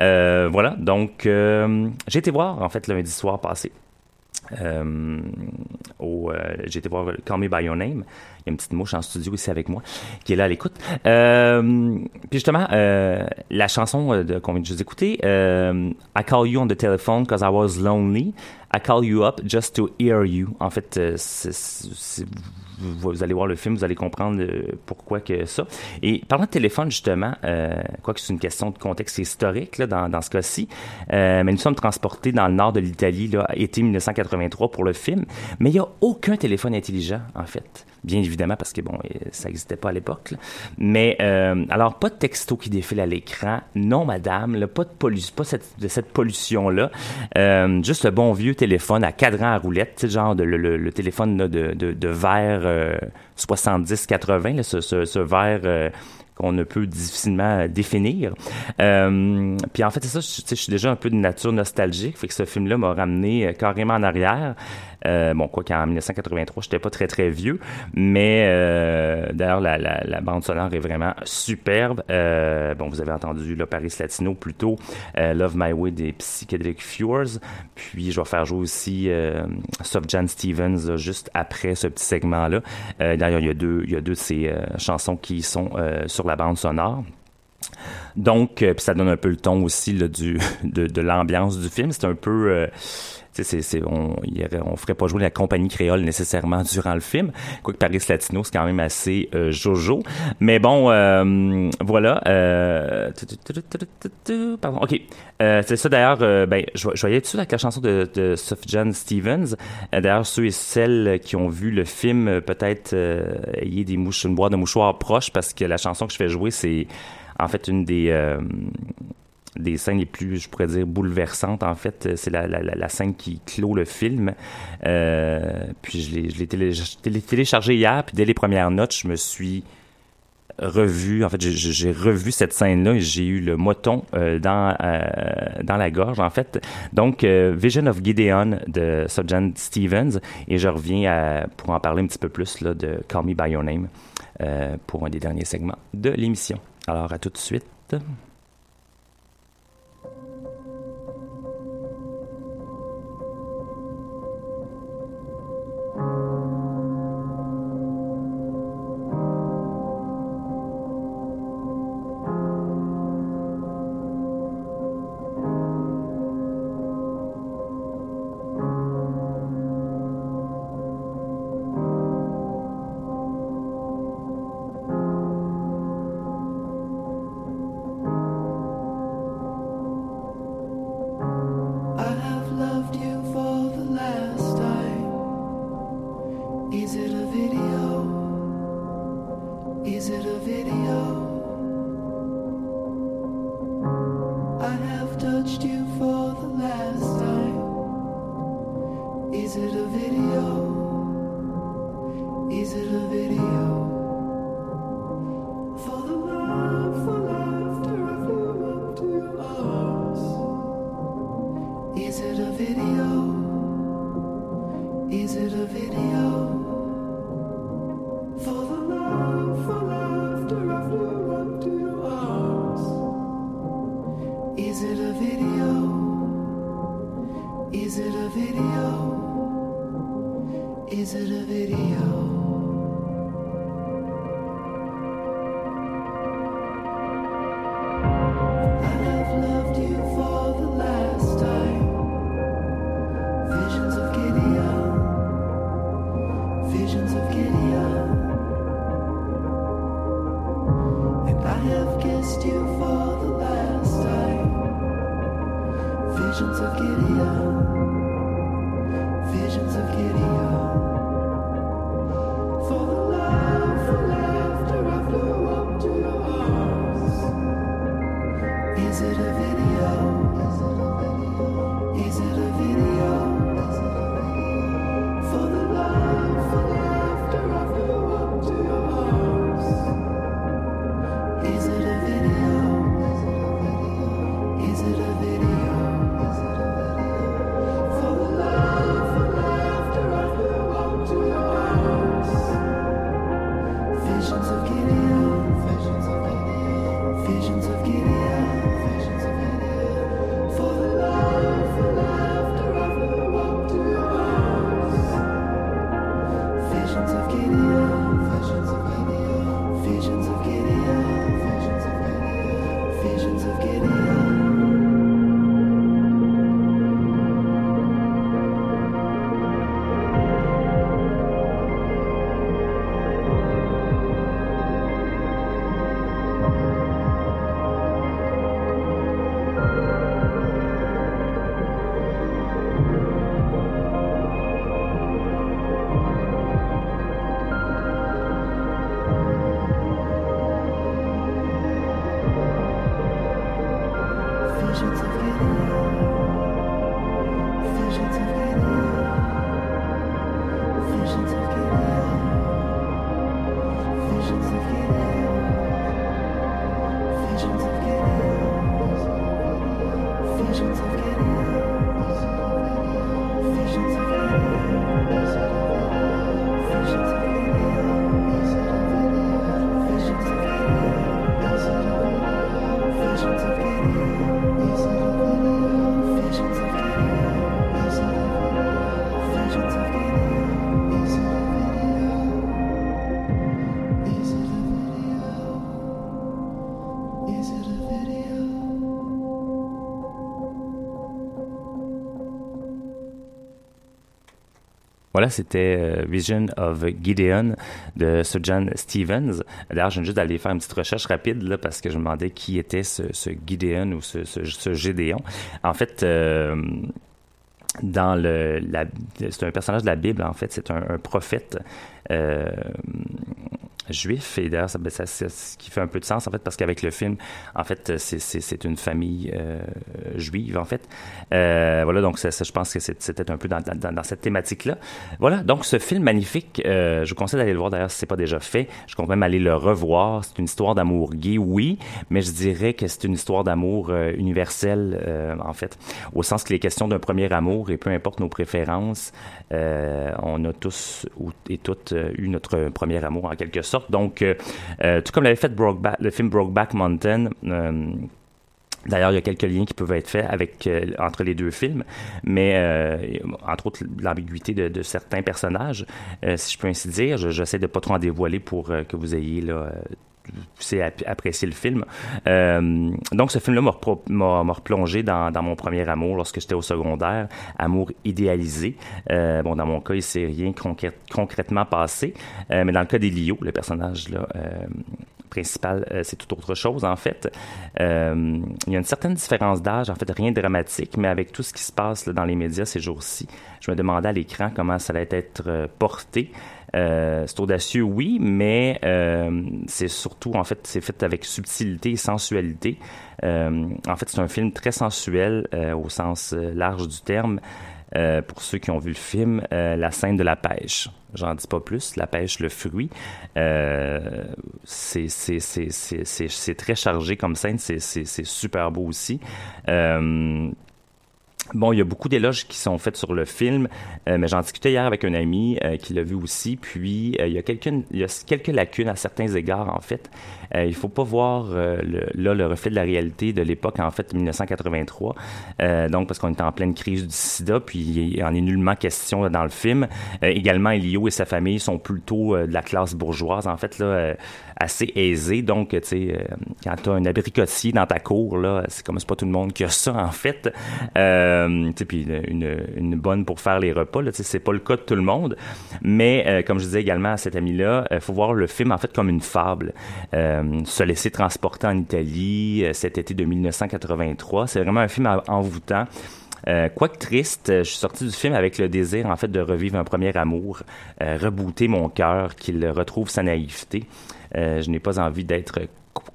S1: Euh, voilà, donc euh, j'ai été voir en fait lundi soir passé. Euh, euh, j'ai été voir Call Me By Your Name. Il y a une petite mouche en studio ici avec moi qui est là à l'écoute. Euh, puis justement, euh, la chanson qu'on vient de juste écouter, I Call You on the Telephone Cause I Was Lonely. I Call You Up Just to Hear You. En fait, c'est- vous, allez voir le film, vous allez comprendre euh, pourquoi que ça. Et parlant de téléphone, justement, euh, quoique c'est une question de contexte historique là, dans, ce cas-ci, euh, mais nous sommes transportés dans le nord de l'Italie, été 1983 pour le film, mais il n'y a aucun téléphone intelligent, en fait. Bien évidemment, parce que bon, euh, ça n'existait pas à l'époque. Mais euh, alors, pas de texto qui défile à l'écran. Non, madame, là, pas de pollution, pas cette, de cette pollution-là. Euh, juste le bon vieux téléphone à cadran à roulette, genre de, le, le- le téléphone là, de, de, de verre euh, 70-80, là, ce, ce, ce verre euh, qu'on ne peut difficilement définir. Euh, puis en fait, c'est ça, je, je suis déjà un peu de nature nostalgique, fait que ce film-là m'a ramené euh, carrément en arrière. Euh, bon, quoi qu'en 1983, j'étais pas très très vieux, mais euh, d'ailleurs la, la, la bande sonore est vraiment superbe. Euh, bon, vous avez entendu le Paris Latino plutôt, euh, Love My Way des Psychedelic Fures, puis je vais faire jouer aussi euh, Soft Jan Stevens là, juste après ce petit segment-là. Euh, D'ailleurs, il y a deux, il y a deux de ces chansons qui sont sur la bande sonore. Donc, euh, puis ça donne un peu le ton aussi là, du, de, de l'ambiance du film. C'est un peu... euh, c'est, c'est, on, on ferait pas jouer la compagnie créole nécessairement durant le film. Quoique Paris Latino, c'est quand même assez euh, jojo. Mais bon, euh, voilà. Euh, pardon. OK. Euh, c'est ça d'ailleurs. euh, ben, je, aller dessus avec la chanson de, de Sufjan Stevens. Euh, d'ailleurs, ceux et celles qui ont vu le film, peut-être ayez des mouches, une boîte de mouchoirs proche parce que la chanson que je fais jouer, c'est en fait une des euh, des scènes les plus, je pourrais dire, bouleversantes. En fait, c'est la, scène qui clôt le film. Euh, puis je l'ai, télé- téléchargé hier, puis dès les premières notes, je me suis revu, en fait, j'ai- revu cette scène-là et j'ai eu le moton euh, dans, euh, dans la gorge, en fait. Donc, euh, Vision of Gideon de Subjan Stevens, et je reviens pour en parler un petit peu plus de Call Me By Your Name euh, pour un des derniers segments de l'émission. Alors, à tout de suite. Voilà, c'était euh, Vision of Gideon de Sir John Stevens. D'ailleurs, je viens juste d'aller faire une petite recherche rapide là, parce que je me demandais qui était ce, Gideon ou ce, ce, ce Gédéon. En fait, euh, dans le, c'est un personnage de la Bible. En fait, c'est un prophète. Euh, juif. Et d'ailleurs ça, ben, ce qui fait un peu de sens en fait parce qu'avec le film en fait c'est, une famille euh, juive en fait. Euh, voilà donc ça, je pense que c'était un peu dans, cette thématique là voilà donc ce film magnifique je vous conseille d'aller le voir d'ailleurs si c'est pas déjà fait je compte même aller le revoir. C'est une histoire d'amour gay oui mais je dirais que c'est une histoire d'amour universelle en fait au sens qu'il est question d'un premier amour et peu importe nos préférences on a tous ou- et toutes eu notre premier amour en quelque sorte. Donc, euh, euh, tout comme l'avait fait le film Brokeback Mountain. euh, D'ailleurs, il y a quelques liens qui peuvent être faits avec entre les deux films, mais entre autres l'ambiguïté de, certains personnages, si je peux ainsi dire. Je- J'essaie de pas trop en dévoiler pour que vous ayez là. Ap- apprécier le film. Euh, donc, ce film-là m'a replongé dans, dans mon premier amour lorsque j'étais au secondaire, amour idéalisé. Euh, bon, dans mon cas, il s'est rien concrè- concrètement passé, Euh, mais dans le cas d'Elio, le personnage là, euh, principal, euh, c'est tout autre chose en fait. Euh, il y a une certaine différence d'âge, en fait, rien de dramatique, mais avec tout ce qui se passe dans les médias ces jours-ci, je me demandais à l'écran comment ça allait être euh, porté. C'est audacieux, oui, mais c'est surtout, en fait, c'est fait avec subtilité et sensualité. En fait, c'est un film très sensuel au sens large du terme. Euh, pour ceux qui ont vu le film, euh, la scène de la pêche. J'en dis pas plus. La pêche, le fruit. Euh, c'est très chargé comme scène. C'est super beau aussi. Bon, il y a beaucoup d'éloges qui sont faits sur le film, euh, mais j'en discutais hier avec un ami euh, qui l'a vu aussi. Puis euh, il y a quelques il y a quelques lacunes à certains égards en fait. Euh, il faut pas voir euh, le, là le reflet de la réalité de l'époque en fait 1983. Euh, donc parce qu'on est en pleine crise du SIDA, puis il en est nullement question là, dans le film. Également, Elio et sa famille sont plutôt de la classe bourgeoise en fait là, assez aisée. Donc tu sais, quand tu as un abricotier dans ta cour là, c'est comme c'est pas tout le monde qui a ça en fait. Euh, puis une, bonne pour faire les repas. C'est pas le cas de tout le monde. Mais euh, comme je disais également à cet ami-là, il faut voir le film en fait comme une fable. Euh, se laisser transporter en Italie euh, cet été de 1983. C'est vraiment un film en- envoûtant. Euh, quoique triste, euh, je suis sorti du film avec le désir, en fait, de revivre un premier amour, euh, rebooter mon cœur, qu'il retrouve sa naïveté. Euh, je n'ai pas envie d'être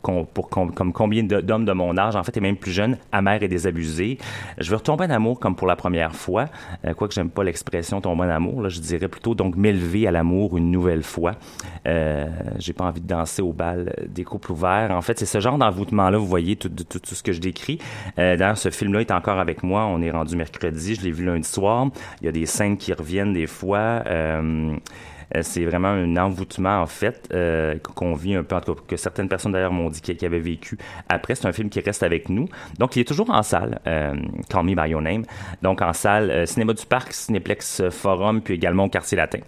S1: comme combien d'hommes de mon âge, en fait, et même plus jeunes, amers et désabusés. Je veux retomber en amour comme pour la première fois, euh, quoique j'aime pas l'expression tomber en amour, je dirais plutôt donc m'élever à l'amour une nouvelle fois. Euh, J'ai pas envie de danser au bal des couples ouverts. En fait, c'est ce genre d'envoûtement-là, vous voyez, tout, ce que je décris. Euh, D'ailleurs, ce film-là est encore avec moi. On est rendu mercredi, je l'ai vu lundi soir. Il y a des scènes qui reviennent des fois. Euh, c'est vraiment un envoûtement, en fait, euh, qu'on vit un peu, en tout cas, que certaines personnes d'ailleurs m'ont dit qu'ils avaient vécu après. C'est un film qui reste avec nous. Donc, il est toujours en salle, euh, Call Me By Your Name. Donc, en salle, euh, Cinéma du Parc, Cinéplex euh, Forum, puis également au Quartier Latin.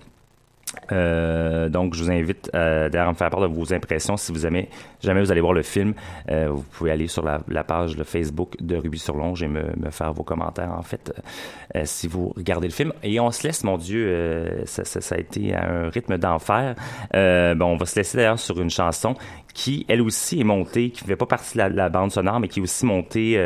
S1: Euh, donc, je vous invite euh, d'ailleurs à me faire part de vos impressions. Si vous aimez, jamais vous allez voir le film, euh, vous pouvez aller sur la, page Facebook de Ruby sur Longe et me, faire vos commentaires, en fait, si vous regardez le film. Et on se laisse, mon Dieu, ça, a été à un rythme d'enfer. Bon, on va se laisser d'ailleurs sur une chanson qui, elle aussi, est montée, qui ne fait pas partie de la, bande sonore, mais qui est aussi montée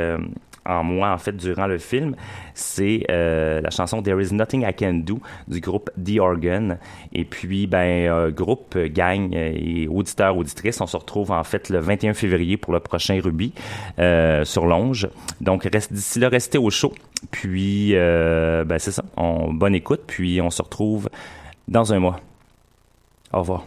S1: en moi, en fait, durant le film. C'est euh, la chanson There Is Nothing I Can Do du groupe The Organ. Et puis, ben, euh, groupe, gang euh, et auditeurs, auditrices, on se retrouve en fait le 21 février pour le prochain Ruby euh, sur Longe. Donc, reste d'ici là, restez au chaud. Puis, euh, ben, c'est ça. On, bonne écoute. Puis, on se retrouve dans un mois. Au revoir.